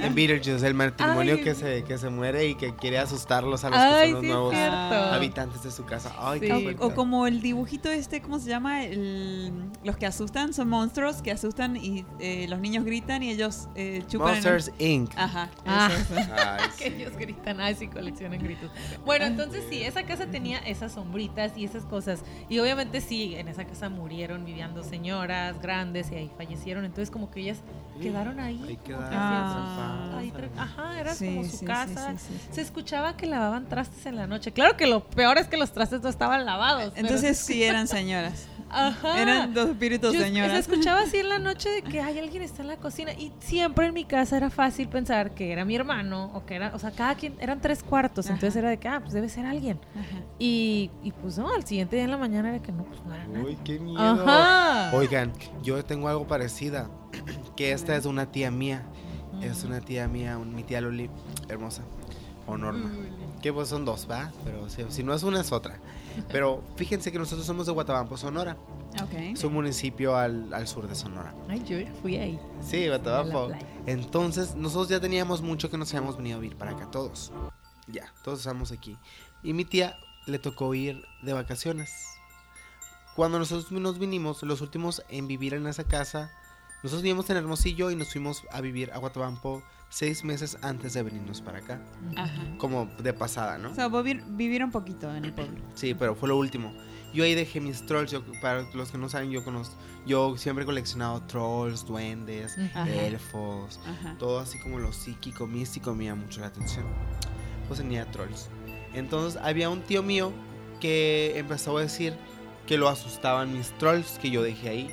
En Beetlejuice, el matrimonio Ay. que se, que se muere y que quiere asustarlos a los Ay, que son los sí, nuevos habitantes de su casa. Ay, Sí. qué O, o como el dibujito este, ¿cómo se llama? El- los que asustan son monstruos que asustan y eh, los niños gritan y ellos eh, chupan. en el- Monsters Inc. Ajá. Ah. eso, eso. Ay, que ellos gritan, ay, sí, coleccionan gritos. Bueno, entonces sí, esa casa tenía esas sombritas y esas cosas. Y obviamente sí, en esa casa murieron viviendo señoras grandes y ahí fallecieron. Entonces como que ellas quedaron ahí. Ahí quedaron que Ah. ahí tra- Ajá, era Sí, como su sí, casa. sí, sí, sí. Se escuchaba que lavaban trastes en la noche. Claro que lo peor es que los trastes no estaban lavados. pero- Entonces sí eran señoras. Ajá. Eran dos espíritus Yo señoras. se escuchaba así en la noche de que hay alguien está en la cocina y siempre en mi casa era fácil pensar que era mi hermano o que era, o sea, cada quien eran tres cuartos, Ajá. entonces era de que ah, pues debe ser alguien. Ajá. Y, y pues no, al siguiente día en la mañana era que no, pues no era nadie. Uy, qué miedo. Ajá. Oigan, yo tengo algo parecida. Que esta es una tía mía. Es una tía mía, un- mi tía Loli, hermosa. O Norma. Que pues son dos, ¿va? Pero si, si no es una, es otra. Pero fíjense que nosotros somos de Guatabampo, Sonora. Ok. Es un municipio al, al sur de Sonora. Ay, yo fui ahí. Sí, Guatabampo. Entonces, nosotros ya teníamos mucho que nos habíamos venido a vivir para acá, todos. Ya, todos estamos aquí. Y mi tía le tocó ir de vacaciones. Cuando nosotros nos vinimos, los últimos en vivir en esa casa, nosotros vivimos en Hermosillo y nos fuimos a vivir a Guatabampo seis meses antes de venirnos para acá. Ajá. Como de pasada, ¿no? O sea, un poquito en el pueblo. Sí, pero fue lo último. Yo ahí dejé mis trolls. Yo, para los que no saben, yo conozco. Yo siempre he coleccionado trolls, duendes, Ajá. elfos, Ajá. todo así como lo psíquico, místico me llama mucho la atención. Pues tenía trolls. Entonces había un tío mío que empezó a decir que lo asustaban mis trolls que yo dejé ahí.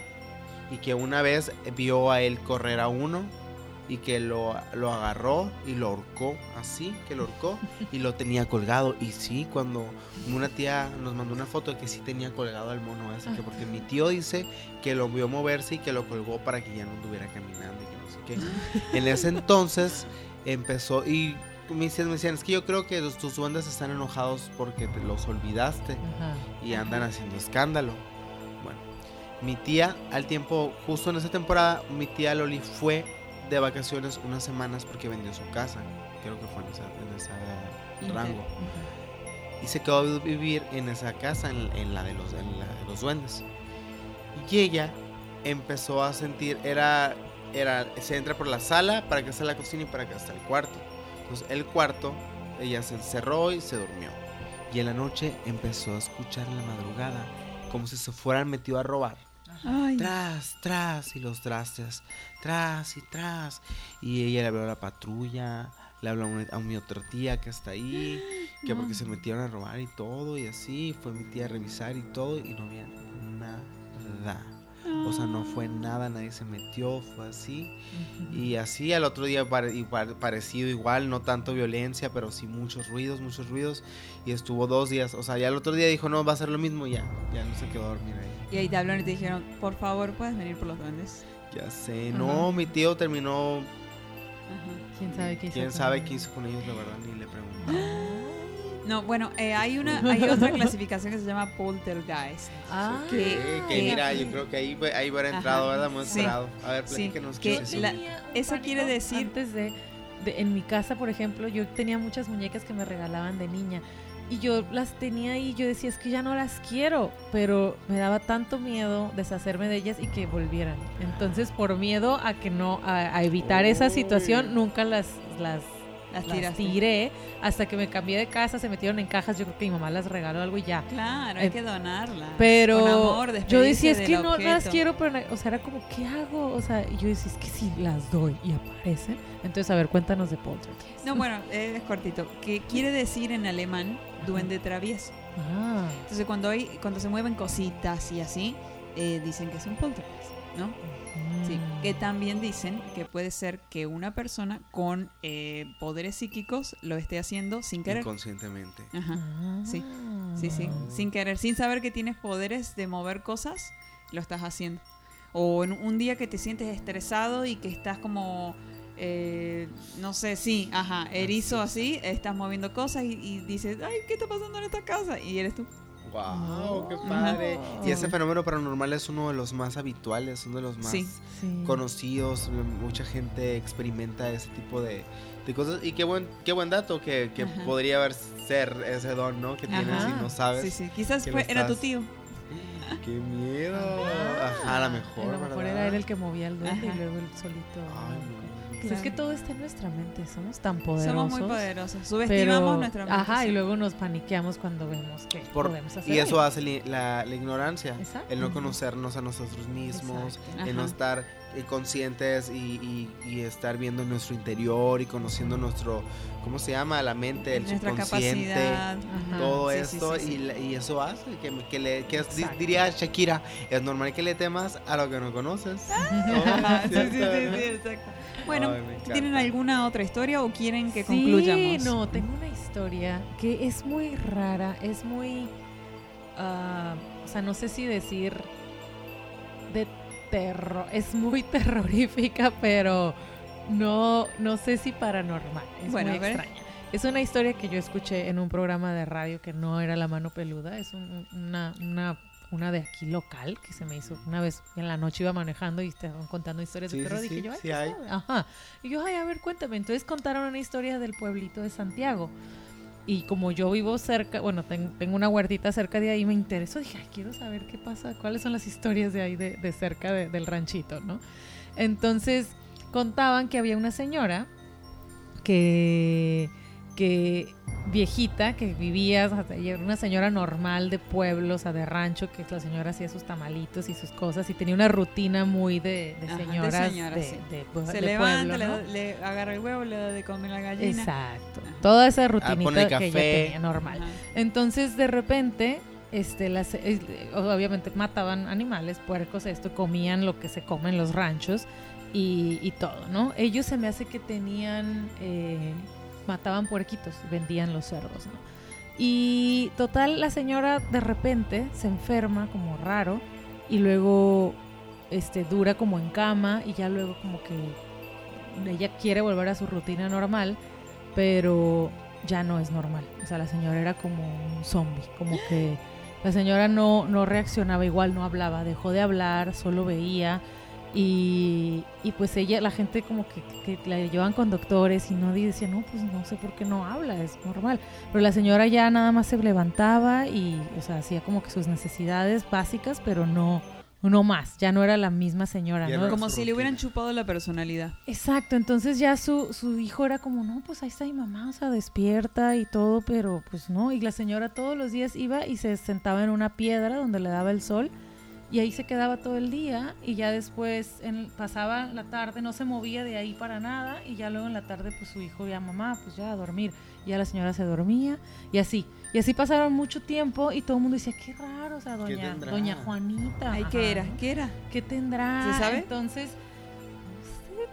Y que una vez vio a él correr a uno y que lo, lo agarró y lo ahorcó, así que lo ahorcó y lo tenía colgado. Y sí, cuando una tía nos mandó una foto de que sí tenía colgado al mono ese, que porque mi tío dice que lo vio moverse y que lo colgó para que ya no estuviera caminando y que no sé qué. En ese entonces empezó y me decían, me decían, es que yo creo que los- tus duendes están enojados porque te los olvidaste Ajá. y andan haciendo escándalo. Bueno, mi tía, al tiempo, justo en esa temporada, mi tía Loli fue de vacaciones unas semanas porque vendió su casa. Creo que fue en esa, en esa rango. Y se quedó a vivir en esa casa, en, en la, de los, en la de los duendes. Y ella empezó a sentir, era, era, se entra por la sala, para que está la cocina y para que está el cuarto. Entonces el cuarto, ella se encerró y se durmió. Y en la noche empezó a escuchar en la madrugada como si se fueran metido a robar. Ay, Tras, tras, y los trastes, tras y tras. Y ella le habló a la patrulla, le habló a, una- a mi otra tía que está ahí, que porque se metieron a robar y todo, y así. Fue mi tía a revisar y todo, y no había nada. O sea, no fue nada, nadie se metió, fue así. Y así al otro día pare- parecido igual, no tanto violencia, pero sí muchos ruidos, muchos ruidos. Y estuvo dos días, o sea, ya el otro día dijo, no, va a ser lo mismo, ya, ya no se quedó a dormir ahí. Y ahí te hablaron y te dijeron, por favor, puedes venir por los duendes. Ya sé, no, mi tío terminó, Ajá. ¿Quién sabe qué hizo? quién sabe qué hizo con ellos, la verdad, ni le pregunté. No, bueno, eh, hay una, hay otra clasificación que se llama poltergeist. Ah, Que- Que, que que- mira, yo creo que ahí, ahí hubiera entrado, ¿verdad? Hemos sí, esperado. A ver, sí, que qué es eso. la- quiere decir- antes de, de- en mi casa por ejemplo yo tenía muchas muñecas que me regalaban de niña y yo las tenía ahí y yo decía es que ya no las quiero pero me daba tanto miedo deshacerme de ellas y que volvieran. Entonces por miedo a que no a, a evitar esa situación nunca las las Las las tiré hasta que me cambié de casa se metieron en cajas yo creo que mi mamá las regaló algo y ya Claro, hay Eh, que donarlas. pero Con amor, yo decía, es que no las quiero, pero, o sea, era como, ¿qué hago? O sea, yo decía, es que si las doy y aparecen. Entonces, a ver, cuéntanos de Poltergeist. No, bueno, es cortito. Que quiere decir en alemán duende travieso. Ah, Entonces, cuando hay, cuando se mueven cositas y así, eh, dicen que es un poltergeist, ¿no? Sí. mm. Que también dicen que puede ser que una persona con eh, poderes psíquicos lo esté haciendo sin querer. Inconscientemente. Ajá. Ah. Sí, Sí, sí, sin querer, sin saber que tienes poderes de mover cosas, lo estás haciendo. O en un día que te sientes estresado y que estás como, eh, no sé, sí, ajá, erizo así, estás moviendo cosas y, y dices, ay, ¿qué está pasando en esta casa? Y eres tú. Wow, qué padre. Y ese fenómeno paranormal es uno de los más habituales, uno de los más Sí. Sí. conocidos. Mucha gente experimenta ese tipo de, de cosas. Y qué buen, qué buen dato que, que podría haber ser ese don, ¿no? Que tienes Ajá. y no sabes. Sí, sí, quizás fue, era tu tío. Qué miedo. Ajá, a lo mejor. A lo mejor ¿verdad? era él el que movía el duende y luego él solito. Ay, no. Pues es que todo está en nuestra mente, somos tan poderosos. Somos muy poderosos. Subestimamos pero, nuestra mente. Ajá, sí. y luego nos paniqueamos cuando vemos que Por- podemos hacer y eso hace li- la, la ignorancia. Exacto. El no conocernos a nosotros mismos, Exacto. el no estar eh, conscientes y, y- y estar viendo nuestro interior y conociendo nuestro, ¿cómo se llama? La mente, el nuestra subconsciente. capacidad. Todo Sí, esto sí, sí. Y, la- y eso hace que, que le que diría Shakira es normal que le temas a lo que no conoces Ajá, Oh, sí, sí, sí, exacto. Bueno, Ay. ¿tienen alguna otra historia o quieren que sí, concluyamos? no, tengo una historia que es muy rara, es muy, ah, o sea, no sé si decir de terror, es muy terrorífica, pero no, no sé si paranormal, es Bueno, muy extraña. Es una historia que yo escuché en un programa de radio que no era La Mano Peluda, es un- una, una, una de aquí local que se me hizo una vez en la noche iba manejando y estaban contando historias Sí, de terror. sí, dije sí, yo, ay, sí ¿qué hay. sabe? Ajá. Y yo, ay, a ver, cuéntame. Entonces contaron una historia del pueblito de Santiago. Y como yo vivo cerca, bueno, ten- tengo una huertita cerca de ahí, me interesó. Dije, ay, quiero saber qué pasa, cuáles son las historias de ahí, de, de cerca de- del ranchito, ¿no? Entonces contaban que había una señora que, que viejita, que vivía, una señora normal de pueblo, o sea, de rancho, que la señora hacía sus tamalitos y sus cosas y tenía una rutina muy de, de Ajá, de señoras de, señora, sí. de pue- Se de levanta, pueblo, le, ¿no? da- le agarra el huevo, le da de comer la gallina. Exacto. Ajá. Toda esa Ah, rutinita que ella tenía normal. Ajá. Entonces, de repente, este, las, eh, obviamente mataban animales, puercos, esto, comían lo que se come en los ranchos. y, y todo, ¿no? Ellos se me hace que tenían, eh, mataban puerquitos, vendían los cerdos, ¿no? Y total, la señora de repente se enferma como raro y luego este, dura como en cama y ya luego como que ella quiere volver a su rutina normal, pero ya no es normal. O sea, la señora era como un zombie, como que la señora no, no reaccionaba igual, no hablaba, dejó de hablar, solo veía. Y, y pues ella, la gente como que, que la llevan con doctores y no decía, no, pues no sé por qué no habla, es normal. Pero la señora ya nada más se levantaba y, o sea, hacía como que sus necesidades básicas, pero no, no más, ya no era la misma señora, Como si le hubieran chupado la personalidad. Exacto, entonces ya su, su hijo era como, no, pues ahí está mi mamá, o sea, despierta y todo, pero pues no. Y la señora todos los días iba y se sentaba en una piedra donde le daba el sol y ahí se quedaba todo el día y ya después en- pasaba la tarde, no se movía de ahí para nada y ya luego en la tarde pues su hijo ya mamá, pues ya a dormir. Y ya la señora se dormía y así. Y así pasaron mucho tiempo y todo el mundo decía, qué raro, o sea, doña, doña Juanita. Ay, ajá, ¿qué era? ¿Qué era? ¿Qué tendrá? ¿Se sabe? Entonces,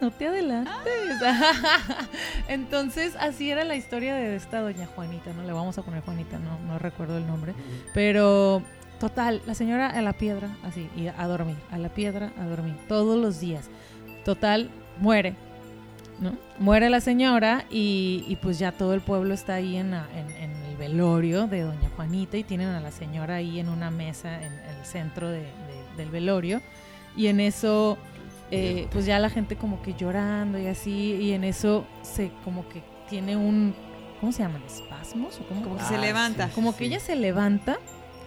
no te adelantes. Entonces, así era la historia de esta doña Juanita, ¿no? Le vamos a poner Juanita, no, no recuerdo el nombre. Pero, total, la señora a la piedra, así, y a dormir, a la piedra, a dormir, todos los días. Total, muere, ¿no? Muere la señora y, y pues ya todo el pueblo está ahí en, la- en- en el velorio de doña Juanita y tienen a la señora ahí en una mesa en el centro de- de- del velorio y en eso eh, pues ya la gente como que llorando y así y en eso se como que tiene un ¿cómo se llaman? espasmos o cómo? Como que Ah, se levanta. sí. como que ella se levanta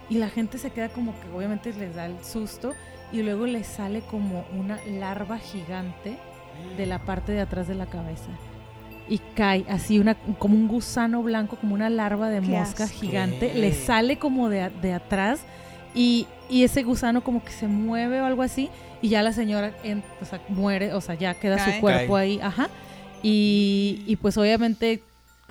y la gente se queda como que obviamente les da el susto y luego le sale como una larva gigante de la parte de atrás de la cabeza y cae así una como un gusano blanco como una larva de mosca asco. gigante le sale como de, de atrás y, y ese gusano como que se mueve o algo así y ya la señora en- o sea, muere o sea ya queda Cae. su cuerpo Cae. ahí ajá y, y pues obviamente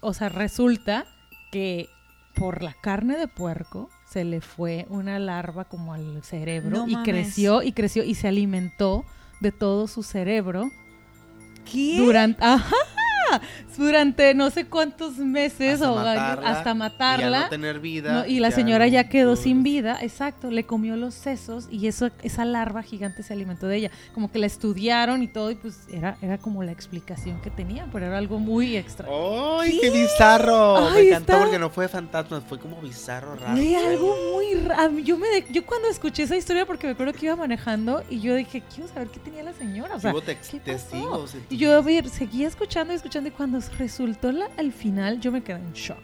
o sea resulta que por la carne de puerco se le fue una larva como al cerebro No y mames. creció y creció y se alimentó de todo su cerebro ¿Qué? durante ajá, durante no sé cuántos meses Hasta o matarla, hasta Y, matarla no tener vida. no, y la señora ya quedó sin vida, exacto, le comió los sesos y eso esa larva gigante se alimentó de ella. Como que la estudiaron y todo y pues era era como la explicación que tenían, pero era algo muy extra. ¡Ay, qué bizarro! Ay, Me encantó está- porque no fue fantasma, fue como bizarro, raro. Algo muy raro. Yo me de- yo cuando escuché esa historia porque me acuerdo que iba manejando y yo dije, quiero saber qué tenía la señora, o sea, ¿qué pasó? testigos. y yo seguía escuchando y escuchando y cuando resultó la, al final yo me quedé en shock.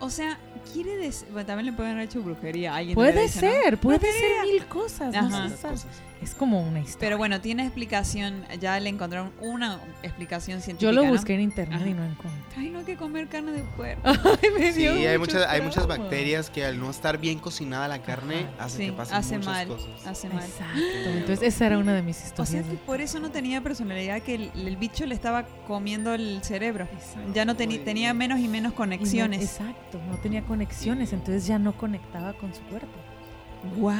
O sea, quiere decir. Bueno, también le pueden haber hecho brujería. a Alguien Puede le dice, ¿no? ser, puede ser mil cosas, no Ajá. se sabe. cosas. Es como una historia. Pero bueno, tiene explicación. Ya le encontraron una explicación científica. Yo lo ¿no? busqué en internet Ajá. y no encontré. Ay, no hay que comer carne de puerco. Ay, me Sí, dio hay muchas, hay muchas bacterias que al no estar bien cocinada la carne Ajá. hace Sí, que pasen hace muchas mal. cosas. Hace mal. Exacto. Entonces esa era una de mis O historias. sea que por eso no tenía personalidad, que el, el bicho le estaba comiendo el cerebro. Exacto. Ya no teni- tenía menos y menos Y no- conexiones. exacto, no tenía conexiones, entonces ya no conectaba con su cuerpo. ¡Wow!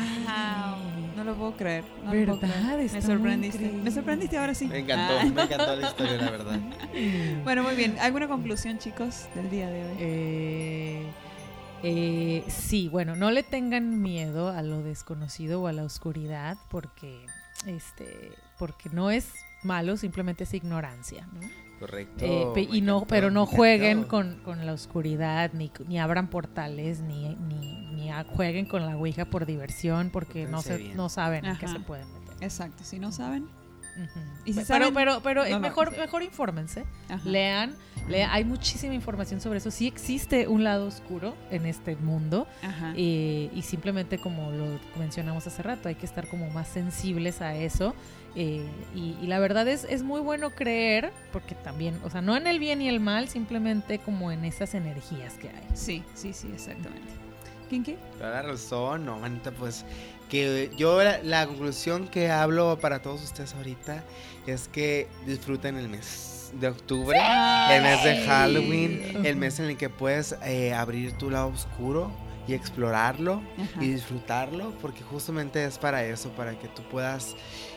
No lo puedo creer. no lo puedo ¿Verdad? creer. Me sorprendiste. increíble. Me sorprendiste ahora sí. Me encantó, Ah. me encantó la historia, la verdad. Bueno, muy bien. ¿Alguna conclusión, chicos, del día de hoy? Eh, eh, sí, bueno, no le tengan miedo a lo desconocido o a la oscuridad porque, este, porque no es malo, simplemente es ignorancia, ¿no? Correcto. Eh, pe- y no, pero no jueguen con, con la oscuridad, ni, ni abran portales, ni, ni, ni a- jueguen con la Ouija por diversión, porque no, se, bien. no saben en qué Ajá. se pueden meter. Exacto. Si no saben, Ujú. Y si pero, saben- pero, pero No, es no. mejor, mejor infórmense, ajá. lean, lea- hay muchísima información sobre eso. Sí existe un lado oscuro en este mundo Ajá. eh, y simplemente como lo mencionamos hace rato, hay que estar como más sensibles a eso. eh, y, y la verdad es, es muy bueno creer, porque también, o sea, no en el bien y el mal, simplemente como en esas energías que hay. Sí, sí, sí, exactamente. ¿Quién qué? Toda la razón, no, manita, pues que yo la, la conclusión que hablo para todos ustedes ahorita es que disfruten el mes de octubre, el mes de. Halloween, el mes en el que puedes eh, abrir tu lado oscuro y explorarlo Ajá. y disfrutarlo, porque justamente es para eso, para que tú puedas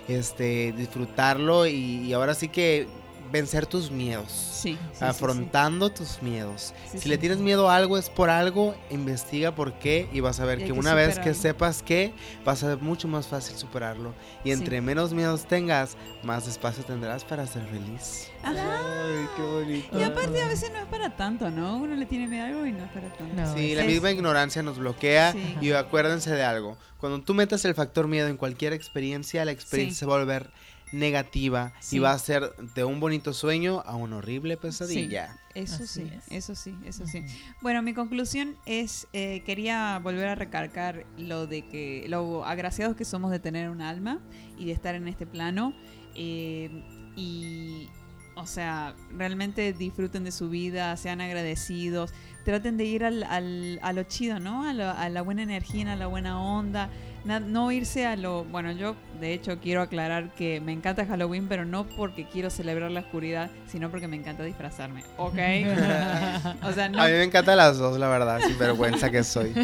este, disfrutarlo y, y ahora sí que vencer tus miedos. Sí, sí, sí, afrontando tus miedos. Sí, si sí. le tienes miedo a algo es por algo, investiga por qué y vas a ver que que una vez que superarlo. sepas qué, vas a ver mucho más fácil superarlo. Y Sí. entre menos miedos tengas, más espacio tendrás para ser feliz. Ajá. Ay, qué bonito. Y aparte a veces no es para tanto, ¿no? Uno le tiene miedo a algo y no es para tanto. No, Sí, la es- misma ignorancia nos bloquea Sí. y acuérdense de algo. Cuando tú metas el factor miedo en cualquier experiencia, la experiencia Sí. se va a volver negativa Sí. y va a ser de un bonito sueño a una horrible pesadilla. Eso Así sí, es. eso sí, eso sí. Bueno, mi conclusión es, eh, quería volver a recalcar lo de que, lo agraciados que somos de tener un alma y de estar en este plano. eh, y, o sea, realmente disfruten de su vida, sean agradecidos, traten de ir al, al- a lo chido, ¿no? A, lo- a la buena energía, a la buena onda. No irse a lo... Bueno, yo de hecho quiero aclarar que me encanta Halloween, pero no porque quiero celebrar la oscuridad, sino porque me encanta disfrazarme, ¿ok? o sea, no... A mí me encantan las dos, la verdad, sin vergüenza que soy.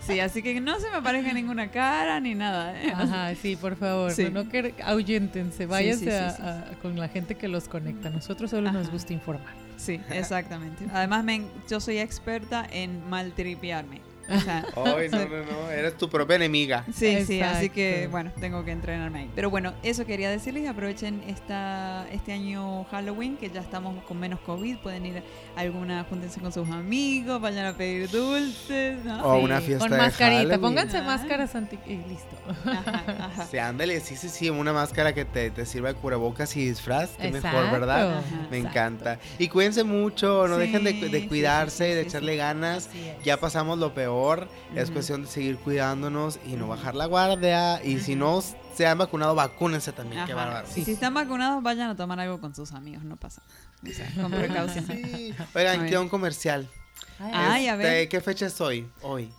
Sí, así que no se me aparezca ninguna cara ni nada. ¿eh? Ajá, sí, por favor, Sí. no que ahuyéntense, váyanse sí, sí, a- sí, a- con la gente que los conecta. Nosotros solo nos Ajá. gusta informar. Sí, exactamente. Además, me yo soy experta en maltripearme. O sea, Ay, no, no, no, eres tu propia enemiga. Sí, sí, así que bueno, tengo que entrenarme ahí. Pero bueno, eso quería decirles, aprovechen esta, este año Halloween, que ya estamos con menos COVID, pueden ir a alguna, júntense con sus amigos, vayan a pedir dulces, ¿no? O Sí, una fiesta Con mascarita, pónganse Ah. máscaras anti... y listo. Ajá, ajá. Sí, ándale, sí, sí, sí, una máscara que te, te sirva de cubrebocas y disfraz, mejor, Exacto. ¿verdad? Ajá. Me Exacto. encanta. Y cuídense mucho, no Sí, dejen de, de cuidarse, sí, sí, de sí, echarle sí. ganas. Ya pasamos lo peor, es cuestión de seguir cuidándonos y no bajar la guardia. Y si no se han vacunado, vacúnense también, qué Ajá. bárbaro. Si están vacunados, vayan a tomar algo con sus amigos, no pasa. O sea, con precaución. Sí. Oigan, queda un comercial. Ay, a Este, ver. ¿Qué fecha es hoy? Hoy.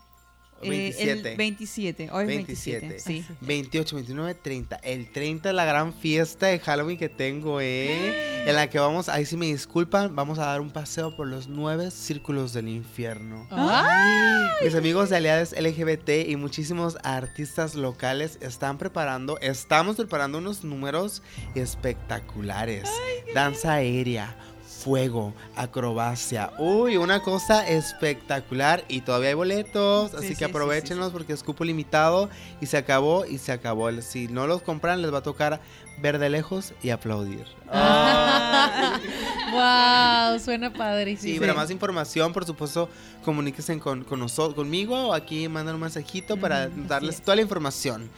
Eh, 27. el 27, hoy es 27. 27. Sí. 28, 29, 30. El 30 es la gran fiesta de Halloween que tengo, ¿eh? En la que vamos, ahí sí me disculpan, vamos a dar un paseo por los nueve círculos del infierno. Ah. Mis amigos de aliados LGBT y muchísimos artistas locales están preparando, estamos preparando unos números espectaculares. Danza aérea, fuego, acrobacia. Uy, una cosa espectacular y todavía hay boletos, Sí, así sí, que sí, aprovechenlos porque es cupo limitado y se acabó y se acabó. Si no los compran les va a tocar ver de lejos y aplaudir. Wow, suena padrísimo. Sí, para más información, por supuesto, comuníquense con, con nosotros, conmigo o aquí mandan un mensajito para darles es. toda la información.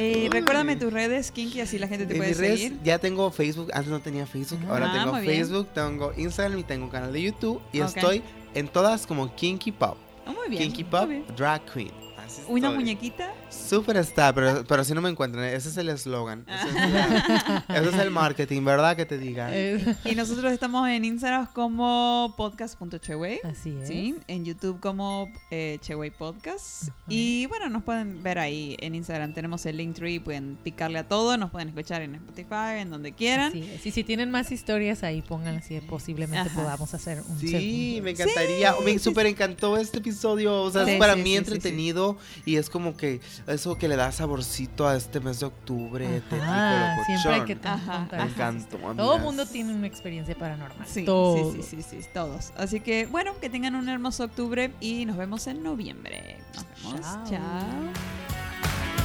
Eh, recuérdame tus redes, Kinky, así la gente te En puede mis redes seguir. ya tengo Facebook, antes no tenía Facebook, ahora Ah, tengo bien. Facebook, tengo Instagram y tengo un canal de YouTube y estoy en todas como Kinky Pop. Oh, muy bien. Kinky Pop bien. Drag Queen. Así Una estoy. muñequita. Superstar, pero, pero si no me encuentran, ese es el eslogan. Ese, es la- ese es el marketing, ¿verdad? Que te diga. Eh, Y nosotros estamos en Instagram como podcast.cheway. así es. Sí, en YouTube como eh, Cheway Podcast. Y bueno, nos pueden ver ahí en Instagram. Tenemos el Linktree, pueden picarle a todo. Nos pueden escuchar en Spotify, en donde quieran. Y si tienen más historias ahí, pónganlas y posiblemente Ajá. podamos hacer un Sí, segundo. me encantaría. Sí, me sí, súper encantó este episodio. O sea, Sí, es para sí, mí sí, sí, entretenido y es como que eso que le da saborcito a este mes de octubre. Ajá, siempre hay que. Me encantó. Todo el mundo tiene una experiencia paranormal. Sí, sí, sí, sí, sí, todos. Así que bueno, que tengan un hermoso octubre y nos vemos en noviembre. Nos vemos. Chao. Chao.